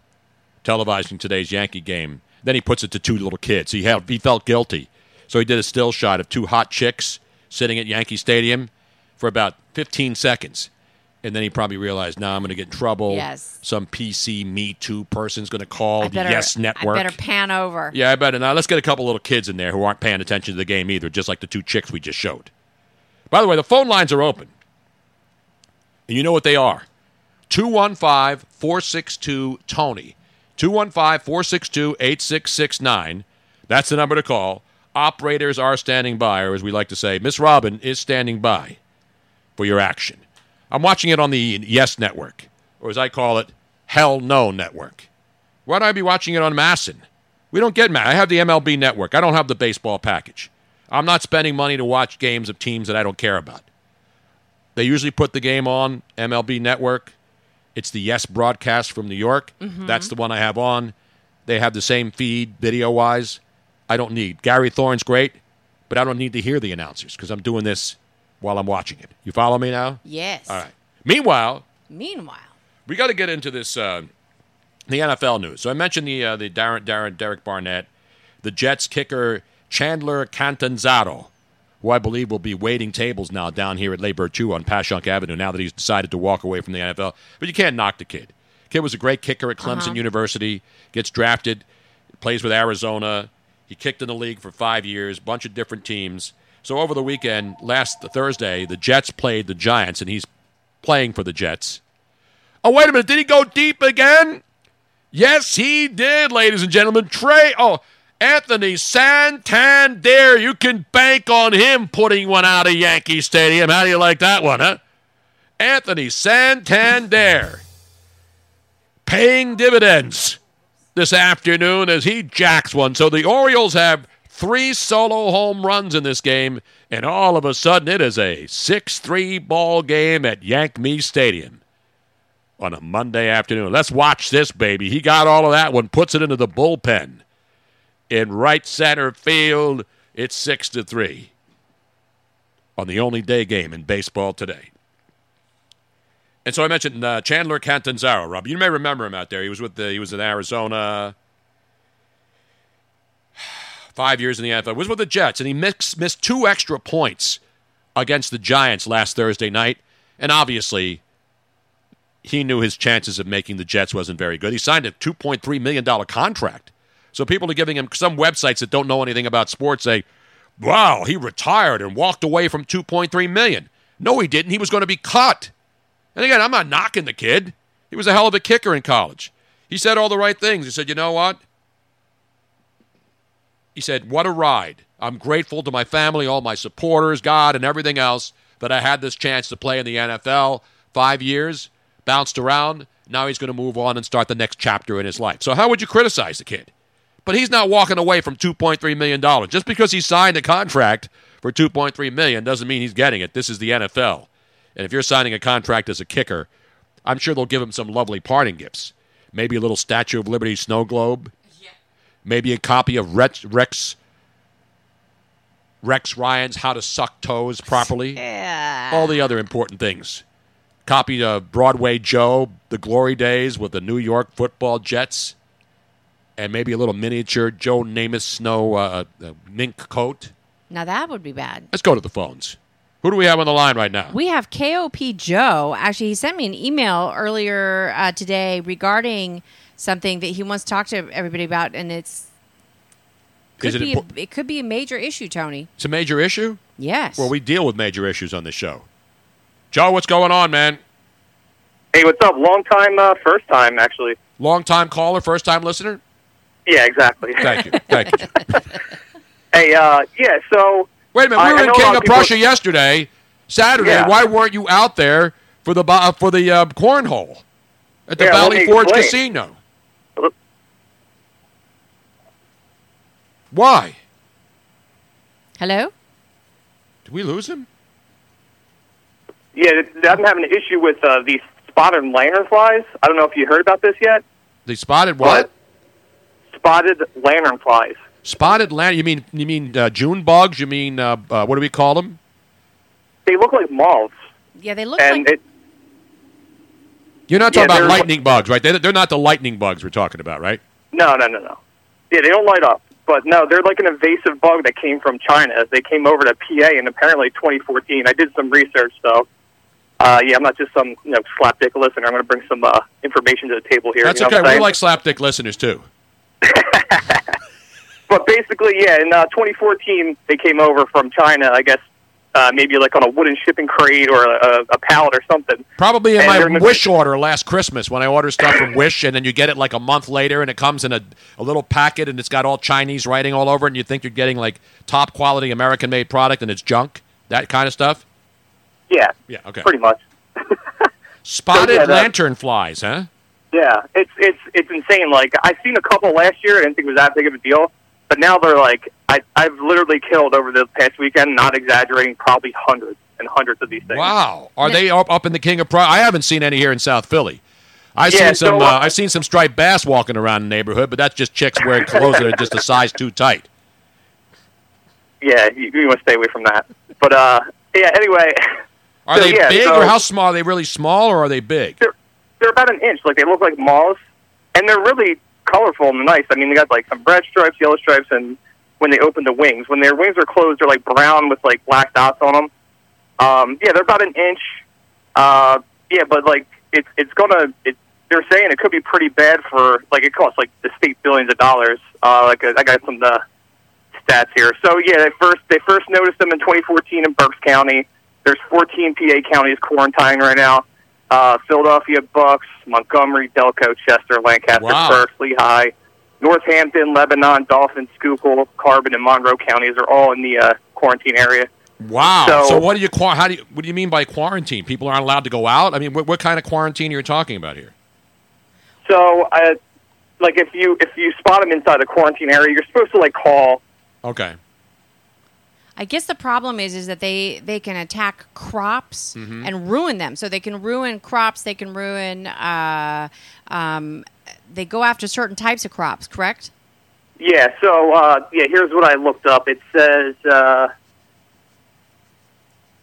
televising today's Yankee game. Then he puts it to two little kids. He had he felt guilty, so he did a still shot of two hot chicks sitting at Yankee Stadium for about 15 seconds. And then he probably realized, now I'm going to get in trouble. Yes. Some PC Me Too person's going to call I the better. Yes Network. I better pan over. Yeah, I better. Now let's get a couple little kids in there who aren't paying attention to the game either, just like the two chicks we just showed. By the way, the phone lines are open. And you know what they are 215 462 Tony. 215 462 8669. That's the number to call. Operators are standing by, or as we like to say, Miss Robin is standing by for your action. I'm watching it on the Yes Network, or as I call it, Hell No Network. Why don't I be watching it on MASN? We don't get mad. I have the MLB network. I don't have the baseball package. I'm not spending money to watch games of teams that I don't care about. They usually put the game on MLB network. It's the Yes broadcast from New York. Mhm. That's the one I have on. They have the same feed video wise. I don't need. Gary Thorne's great, but I don't need to hear the announcers because I'm doing this while I'm watching it. You follow me now? Yes. All right. Meanwhile, Meanwhile, we got to get into this uh, the NFL news. So I mentioned the uh, the Darren Darren Derek Barnett, the Jets kicker Chandler Catanzaro, who I believe will be waiting tables now down here at Le Virtù on Passyunk Avenue. Now that he's decided to walk away from the NFL, but you can't knock the kid. Kid was a great kicker at Clemson Uh-huh. University. Gets drafted, plays with Arizona. He kicked in the league for five years, bunch of different teams. So over the weekend, last Thursday, the Jets played the Giants, and he's playing for the Jets. Oh, wait a minute. Did he go deep again? Yes, he did, ladies and gentlemen. Trey, oh, Anthony Santander. You can bank on him putting one out of Yankee Stadium. How do you like that one, huh? Anthony Santander paying dividends this afternoon as he jacks one. So the Orioles have three solo home runs in this game, and all of a sudden it is a 6 3 ball game at Yank Me Stadium on a Monday afternoon. Let's watch this, baby. He got all of that one, puts it into the bullpen. In right center field, it's 6 to 3 on the only day game in baseball today. And so I mentioned uh, Chandler Catanzaro, Rob. You may remember him out there. He was with the, he was in Arizona, five years in the NFL. Was with the Jets, and he missed missed two extra points against the Giants last Thursday night. And obviously, he knew his chances of making the Jets wasn't very good. He signed a two point three million dollar contract. So people are giving him some websites that don't know anything about sports say, "Wow, he retired and walked away from two point three million. No, he didn't. He was going to be cut. And again, I'm not knocking the kid. He was a hell of a kicker in college. He said all the right things. He said, you know what? He said, what a ride. I'm grateful to my family, all my supporters, God, and everything else that I had this chance to play in the NFL. Five years, bounced around. Now he's going to move on and start the next chapter in his life. So, how would you criticize the kid? But he's not walking away from $2.3 million. Just because he signed a contract for 2.3 million doesn't mean he's getting it. This is the NFL. And if you're signing a contract as a kicker, I'm sure they'll give him some lovely parting gifts. Maybe a little Statue of Liberty snow globe. Maybe a copy of Rex Rex Rex Ryan's How to Suck Toes Properly. Yeah. All the other important things. Copy of Broadway Joe, The Glory Days with the New York Football Jets, and maybe a little miniature Joe Namath snow uh, uh, mink coat. now that would be bad. Let's go to the phones. Who do we have on the line right now? We have KOP Joe. Actually, he sent me an email earlier uh, today regarding something that he wants to talk to everybody about, and it's could it be a, it could be a major issue, Tony. It's a major issue? Yes. Well, we deal with major issues on this show. Joe, what's going on, man? Hey, what's up? Long time, uh, first time, actually. Long time caller, first time listener? Yeah, exactly. Thank you. Thank you. hey, uh, yeah, so. Wait a minute. I- We I were in know King lot of people- Prussia yesterday, Saturday. Yeah. Why weren't you out there for the uh, for the uh, cornhole at the Yeah, Valley Forge explain. Casino? Why? Hello. Did we lose him? Yeah, I'm having an issue with uh, these spotted lanternflies. I don't know if you heard about this yet. They spotted what? Spotted lanternflies. Spotted land. You mean you mean uh, June bugs? You mean uh, uh, what do we call them? They look like moths. Yeah, they look and like it, You're not Yeah, talking about they're- lightning bugs, right? They, they're not the lightning bugs we're talking about, right? no, no, no, no. Yeah, they don't light up. But no, they're like an invasive bug that came from China. They came over to PA in apparently 2014. I did some research, so uh, yeah, I'm not just some you know slapdick listener. I'm going to bring some uh, information to the table here. That's you know okay. We like slapdick listeners too. But basically, yeah, in uh, 2014, they came over from China, I guess, uh, maybe like on a wooden shipping crate or a, a pallet or something. Probably in And my Wish order last Christmas when I order stuff from Wish, and then you get it like a month later, and it comes in a, a little packet, and it's got all Chinese writing all over it, and you think you're getting like top quality American made product, and it's junk. That kind of stuff. Yeah, Yeah. Okay. pretty much. Spotted So, yeah, lantern flies, huh? Yeah, it's it's it's insane. Like I've seen a couple last year. I didn't think it was that big of a deal, but now they're like I I've literally killed over the past weekend. Not exaggerating, probably hundreds and hundreds of these things. Wow. Are they up, up in the King of Pro? I haven't seen any here in South Philly. I've Yeah, seen some. so, uh, uh, I've seen some striped bass walking around the neighborhood, but that's just chicks wearing clothes that are just a size too tight. yeah, you, you want to stay away from that. But uh, yeah. Anyway, Are So, they yeah, big so- or how small? Are they really small or are they big? they're about an inch. Like they look like moths, and they're really colorful and nice. I mean, they got like some red stripes, yellow stripes, and when they open the wings, when their wings are closed, they're like brown with like black dots on them. Um, yeah, they're about an inch. Uh, yeah, but like it's it's gonna. It, they're saying it could be pretty bad for like it costs like the state billions of dollars. Uh, like I got some uh, stats here. So yeah, they first they first noticed them in 2014 in Berks County. There's 14 PA counties quarantining right now. Uh, Philadelphia, Bucks, Montgomery, Delco, Chester, Lancaster, Wow. Berks, Lehigh, Northampton, Lebanon, Dauphin, Schuylkill, Carbon, and Monroe counties are all in the uh, quarantine area. Wow. So, So- what do you how do you what do you mean by quarantine? People aren't allowed to go out. I mean, what, what kind of quarantine are you talking about here? So, uh, like if you if you spot them inside the quarantine area, you're supposed to like call. Okay. I guess the problem is is that they they can attack crops Mm-hmm. and ruin them. So they can ruin crops. They can ruin. Uh, um, they go after certain types of crops. Correct. Yeah. So uh, yeah, here's what I looked up. It says uh,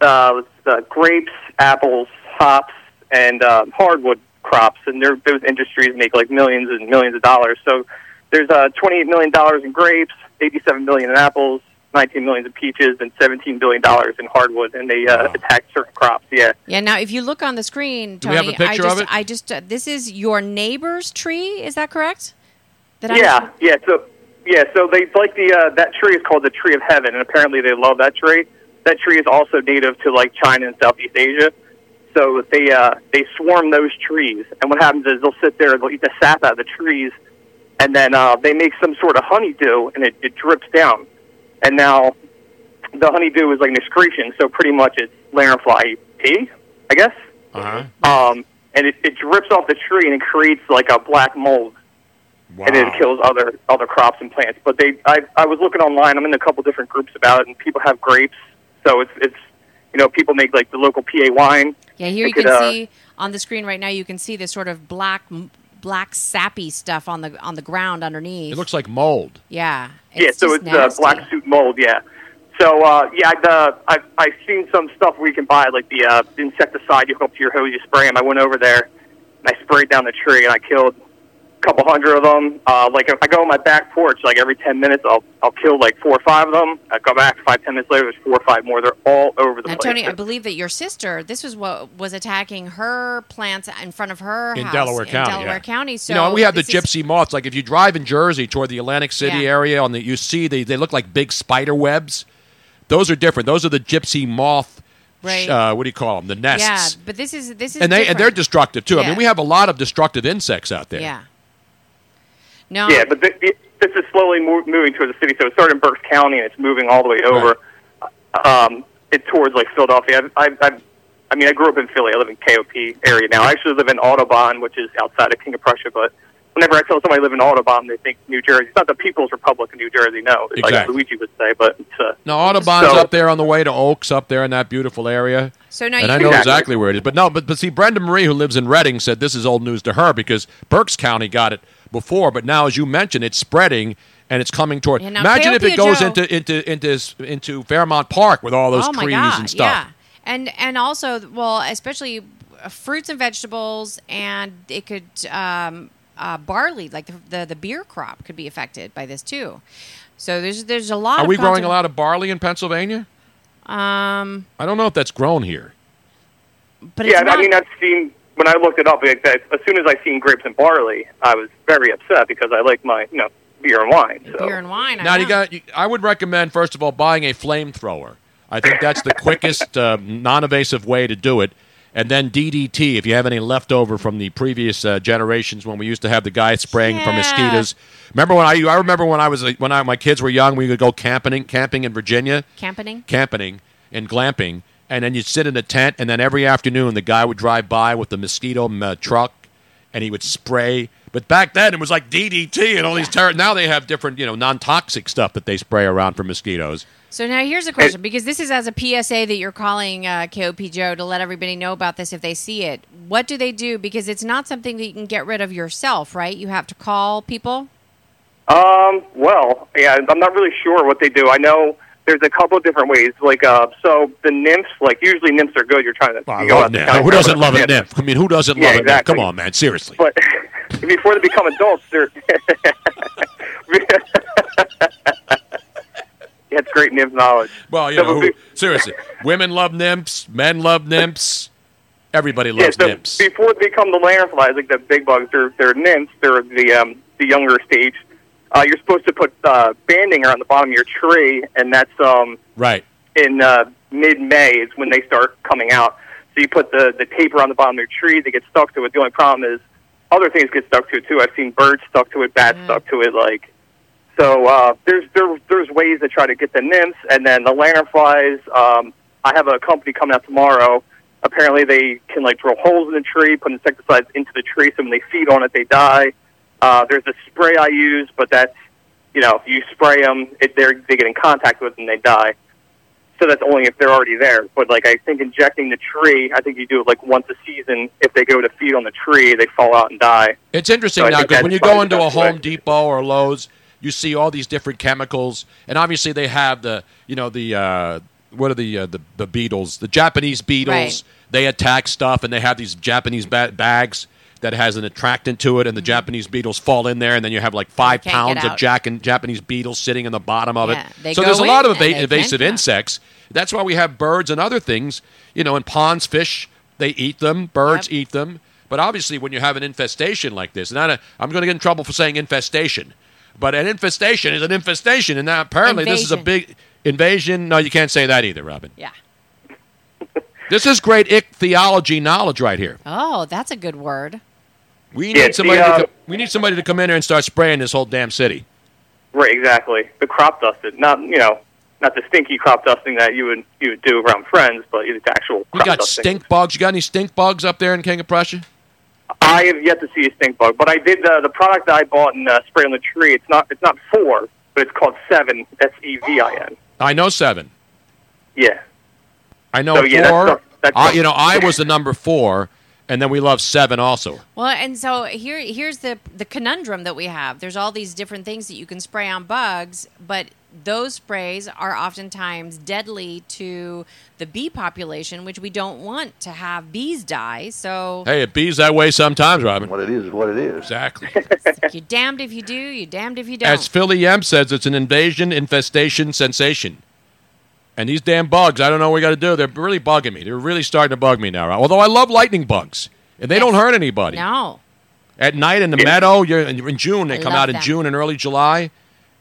uh, uh, grapes, apples, hops, and uh, hardwood crops, and those industries make like millions and millions of dollars. So there's uh, 28 million dollars in grapes, 87 million in apples, 19 million in peaches, and 17 billion dollars in hardwood, and they uh, attack certain crops. Yeah. Yeah. Now, if you look on the screen, we Tony, have a picture I of just, it? I just, uh, this is your neighbor's tree. Is that correct? That I- yeah, yeah. So yeah, so they like the uh, that tree is called the tree of heaven, and apparently they love that tree. That tree is also native to like China and Southeast Asia. So they uh, they swarm those trees, and what happens is they'll sit there, and they'll eat the sap out of the trees, and then uh, they make some sort of honeydew, and it, it drips down. And now the honeydew is like an excretion, so pretty much it's lanternfly pee, I guess. Uh Um, and it, it drips off the tree, and it creates like a black mold and it kills other other crops and plants. But they, I, I was looking online. I'm in a couple different groups about it, and people have grapes. So it's it's you know people make like the local PA wine. Yeah, here They you could, can uh, see on the screen right now. You can see this sort of black, black sappy stuff on the on the ground underneath. It looks like mold. Yeah. yeah, so it's uh, black suit mold. Yeah. So uh, yeah, the I've, I've seen some stuff where you can buy like the uh, insecticide you hook up to your hose, you spray them. I went over there and I sprayed down the tree and I killed a couple hundred of them. Uh, like if I go on my back porch, like every ten minutes, I'll I'll kill like four or five of them. I go back five ten minutes later, there's four or five more. They're all over the Now, place. Tony, I believe that your sister, this was what was attacking her plants in front of her in house Delaware in County. Delaware yeah. County. So you know, we have the this is- gypsy moths. Like if you drive in Jersey toward the Atlantic City Yeah. area, on the you see they they look like big spider webs. Those are different. Those are the gypsy moth. Right. Uh, what do you call them? The nests. Yeah, but this is this is and they and they're destructive too. I mean, we have a lot of destructive insects out there. Yeah. No. Yeah, but th- th- this is slowly mo- moving towards the city. So it started in Berks County, and it's moving all the way over um, it towards like Philadelphia. I've, I've, I've, I mean, I grew up in Philly. I live in KOP area now. I actually live in Audubon, which is outside of King of Prussia. But whenever I tell somebody I live in Audubon, they think New Jersey. It's not the People's Republic of New Jersey. No, it's like Luigi would say. But it's, uh, No, Audubon's so- up there on the way to Oaks, up there in that beautiful area. So now and you I know can- exactly where it is. But no, but but see, Brenda Marie, who lives in Reading, said this is old news to her because Berks County got it before, but now, as you mentioned, it's spreading and it's coming toward. Yeah, Imagine if it goes Joe- into into into into Fairmont Park with all those oh my trees God, and stuff. Yeah, and and also, well, especially uh, fruits and vegetables, and it could um, uh, barley, like the, the the beer crop, could be affected by this too. So there's there's a lot. Are of we growing a lot of barley in Pennsylvania? Um, I don't know if that's grown here. but yeah, it's not, I mean, I've seen when I looked it up. Like that, as soon as I seen grapes and barley, I was very upset because I like my you know beer and wine. So. beer and wine. I Now know. you got. You, I would recommend first of all buying a flamethrower. I think that's the quickest, uh, non-invasive way to do it. And then DDT, if you have any leftover from the previous uh, generations when we used to have the guy spraying for Yeah. mosquitoes. Remember when I? I remember when I was when I, my kids were young, we would go camping, camping in Virginia, camping. camping and glamping, and then you'd sit in a tent, and then every afternoon the guy would drive by with the mosquito uh, truck, and he would spray. But back then it was like DDT and all these terror. Now they have different, you know, non-toxic stuff that they spray around for mosquitoes. So now here's a question because this is as a PSA that you're calling uh, KOP Joe to let everybody know about this if they see it. What do they do? Because it's not something that you can get rid of yourself, right? You have to call people. Um, well, yeah, I'm not really sure what they do. I know there's a couple of different ways. Like, uh, so the nymphs, like usually nymphs are good. You're trying to. I love out nymph. Who doesn't love a yeah. nymph? I mean, who doesn't Yeah, love a nymph? exactly. Come on, man. Seriously. But before they become adults, they're. yeah, it's great nymph knowledge. Well, you So, know, who, seriously, women love nymphs, men love nymphs, everybody Yeah, loves so nymphs. before they become the lanternflies, like the big bugs, they're they're nymphs. They're the um, the younger stage. Uh, you're supposed to put uh, banding around the bottom of your tree, and that's um, Right. in uh, mid-May is when they start coming out. So you put the the tape around the bottom of your tree. They get stuck to it. The only problem is other things get stuck to it too. I've seen birds stuck to it, bats stuck to it. Like so, uh, there's there, there's ways to try to get the nymphs, and then the lanternflies. Um, I have a company coming out tomorrow. Apparently, they can like drill holes in the tree, put insecticides into the tree, so when they feed on it, they die. Uh, there's a spray I use, but that's you know, if you spray them, it, they're, they get in contact with them, they die. So that's only if they're already there. But like I think injecting the tree, I think you do it like once a season. If they go to feed on the tree, they fall out and die. It's interesting So now because when you go into a best way. Home Depot or Lowe's, you see all these different chemicals, and obviously they have the you know the uh, what are the uh, the the beetles, the Japanese beetles. Right. They attack stuff, and they have these Japanese ba- bags that has an attractant to it, and the Japanese beetles fall in there, and then you have like five Mm-hmm. Pounds of. Jack and Japanese beetles sitting in the bottom of Yeah, it. so there's a lot of eva- invasive insects. That's why we have birds and other things. You know, in ponds, fish they eat them, birds eat them. But obviously, when you have an infestation like this, and I, I'm going to get in trouble for saying infestation, but an infestation is an infestation, and now apparently this is a big invasion. No, you can't say that either, Robin. Yeah. This is great ichthyology knowledge right here. Oh, that's a good word. We Yeah, need somebody. the, uh, to co- we need somebody to come in here and start spraying this whole damn city. Right, exactly. The crop dusted, not you know, not the stinky crop dusting that you would you would do around friends, but the actual You got dusting. stink bugs. You got any stink bugs up there in King of Prussia? I have yet to see a stink bug, but I did uh, the product that I bought and uh, sprayed on the tree. It's not it's not four, but it's called Sevin S E V I N. I know seven. Yeah. I know So, yeah, that's four. stuff- that's I, you know, I was the number four, and then we love seven also. Well, and so here here's the the conundrum that we have. There's all these different things that you can spray on bugs, but those sprays are oftentimes deadly to the bee population, which we don't want to have bees die. So Hey, it bees that way sometimes, Robin. What it is is what it is. Exactly. you're damned if you do, you're damned if you don't. As Philly M says, it's an invasion, infestation, sensation. And these damn bugs, I don't know what we got to do. They're really bugging me. They're really starting to bug me now. Although I love lightning bugs, and they don't hurt anybody. no. At night in the meadow, you're in June. They I come out in them. June and early July,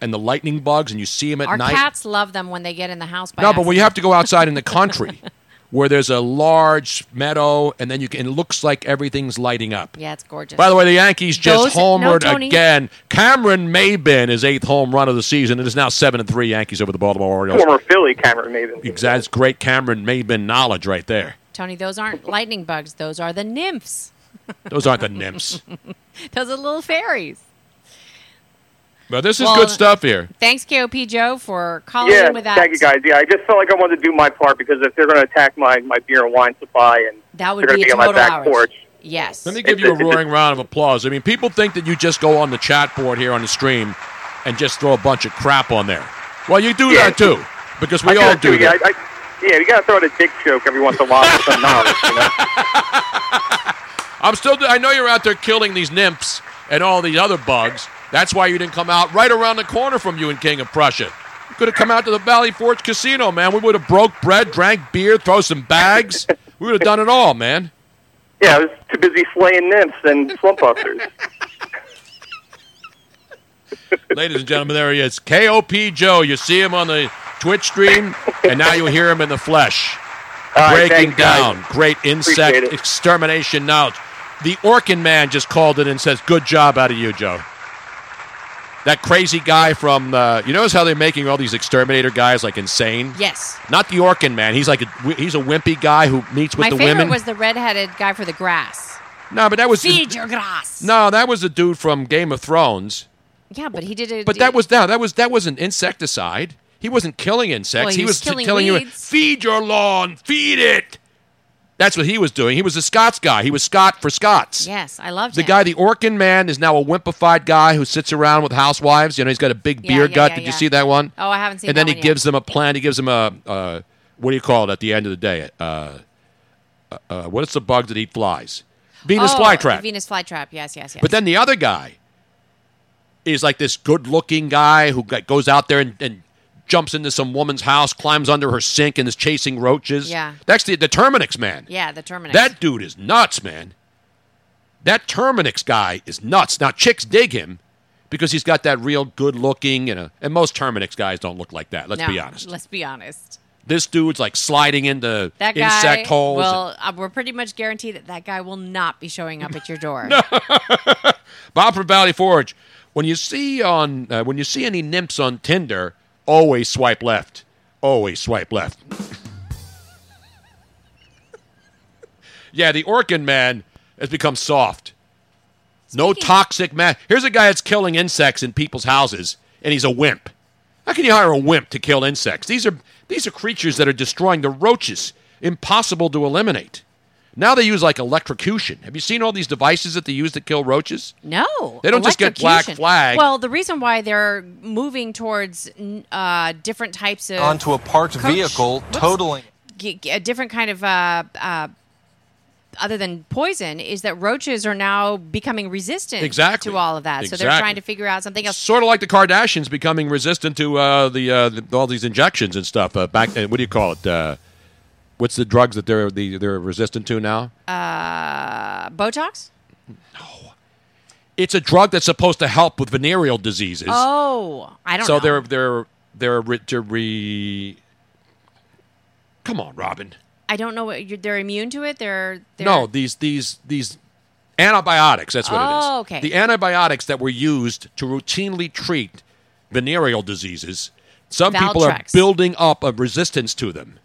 and the lightning bugs, and you see them at Our night. cats love them when they get in the house. By No, but when you have to go outside in the country, where there's a large meadow, and then you can, it looks like everything's lighting up. Yeah, it's gorgeous. By the way, the Yankees just Those- no, homered Tony. again. Cameron Maybin, his eighth home run of the season. It is now seven and three Yankees over the Baltimore Orioles. Former Philly Cameron Maybin. Exactly, That's great Cameron Maybin knowledge right there. Tony, those aren't lightning bugs. Those are the nymphs. Those aren't the nymphs. those are little fairies. But this is Well, good stuff here. Thanks, KOP Joe, for calling Yeah, in with that. thank you guys. Yeah, I just felt like I wanted to do my part because if they're going to attack my, my beer and wine supply and That would they're be a be on my total back outrage. porch, Yes. Let me give you a roaring round of applause. I mean, people think that you just go on the chat board here on the stream and just throw a bunch of crap on there. Well, you do Yeah. that too, because we I all gotta do yeah, that. I, I, yeah, you got to throw out a dick joke every once in a while for some knowledge. You know? I'm still. I know you're out there killing these nymphs and all these other bugs. That's why you didn't come out right around the corner from you in King of Prussia. You could have come out to the Valley Forge Casino, man. We would have broke bread, drank beer, throw some bags. we would have done it all, man. Yeah, I was too busy slaying nymphs and slump busters. Ladies and gentlemen, there he is. KOP Joe. You see him on the Twitch stream, and now you hear him in the flesh. All right, Breaking thanks, guys. down. Great insect extermination knowledge. The Orkin man just called it and says, Good job out of you, Joe. That crazy guy from, uh, you notice how they're making all these exterminator guys like insane? Yes. Not the Orkin man. He's like a, he's a wimpy guy who meets with My the favorite women. was the redheaded guy for the grass. no, but that was Feed your grass. no, that was the dude from Game of Thrones. Yeah, but he did it. But that was now that was that was an insecticide. He wasn't killing insects. Well, he was was killing you. weeds. Feed your lawn. Feed it. That's what he was doing. He was a Scots guy. He was Scott for Scots. Yes, I loved it. The him. guy, the Orkin man, is now a wimpified guy who sits around with housewives. You know, he's got a big Yeah, beer yeah, gut. yeah, Did yeah. you see that one? Oh, I haven't seen that. And then that he one yet. gives them a plan. He gives them a uh, what do you call it at the end of the day? Uh, uh, uh, what is the bug that eat flies? Venus oh, flytrap. Venus flytrap. Yes, yes, yes. But then the other guy is like this good-looking guy who g- goes out there and, and jumps into some woman's house, climbs under her sink, and is chasing roaches. Yeah. that's the the Terminix man. yeah, the Terminix. That dude is nuts, man. That Terminix guy is nuts. Now chicks dig him because he's got that real good-looking, you know, and most Terminix guys don't look like that. Let's No, be honest. Let's be honest. This dude's like sliding into That guy insect holes. and- Uh, we're pretty much guaranteed that that guy will not be showing up at your door. Bob from Valley Forge. When you see on uh, when you see any nymphs on Tinder, always swipe left. Always swipe left. yeah, the Orkin man has become soft. no toxic man. Here's a guy that's killing insects in people's houses, and he's a wimp. How can you hire a wimp to kill insects? These are these are creatures that are destroying the roaches. Impossible to eliminate. Now they use like electrocution. Have you seen all these devices that they use to kill roaches? No, They don't just get black flag. Well, the reason why they're moving towards uh, different types of onto a parked Coach, vehicle, whoops. totaling. g- g- a different kind of uh, uh, other than poison is that roaches are now becoming resistant Exactly. to all of that. So they're trying to figure out something else. Sort of like the Kardashians becoming resistant to uh, the, uh, the all these injections and stuff. Uh, back, uh, what do you call it? What's the drugs that they're the, they're resistant to now? Uh, Botox. No, it's a drug that's supposed to help with venereal diseases. Oh, I don't so know. they're they're they're re, to re. Come on, Robin. I don't know what you're, they're immune to it. They're, they're No, these these these antibiotics. That's what it is. Oh, okay. The antibiotics that were used to routinely treat venereal diseases. Some people are building up a resistance to them.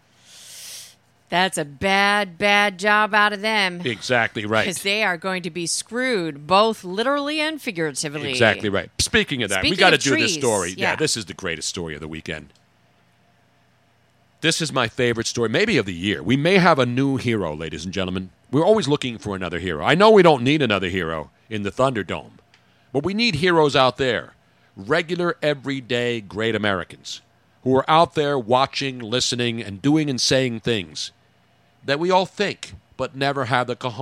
That's a bad, bad job out of them. Exactly right. Because they are going to be screwed, both literally and figuratively. Exactly right. Speaking of that, we got to do this story. yeah. this is the greatest story of the weekend. This is my favorite story, maybe of the year. We may have a new hero, ladies and gentlemen. We're always looking for another hero. I know we don't need another hero in the Thunderdome, but we need heroes out there. Regular, everyday, great Americans who are out there watching, listening, and doing and saying things that we all think, but never have the cojones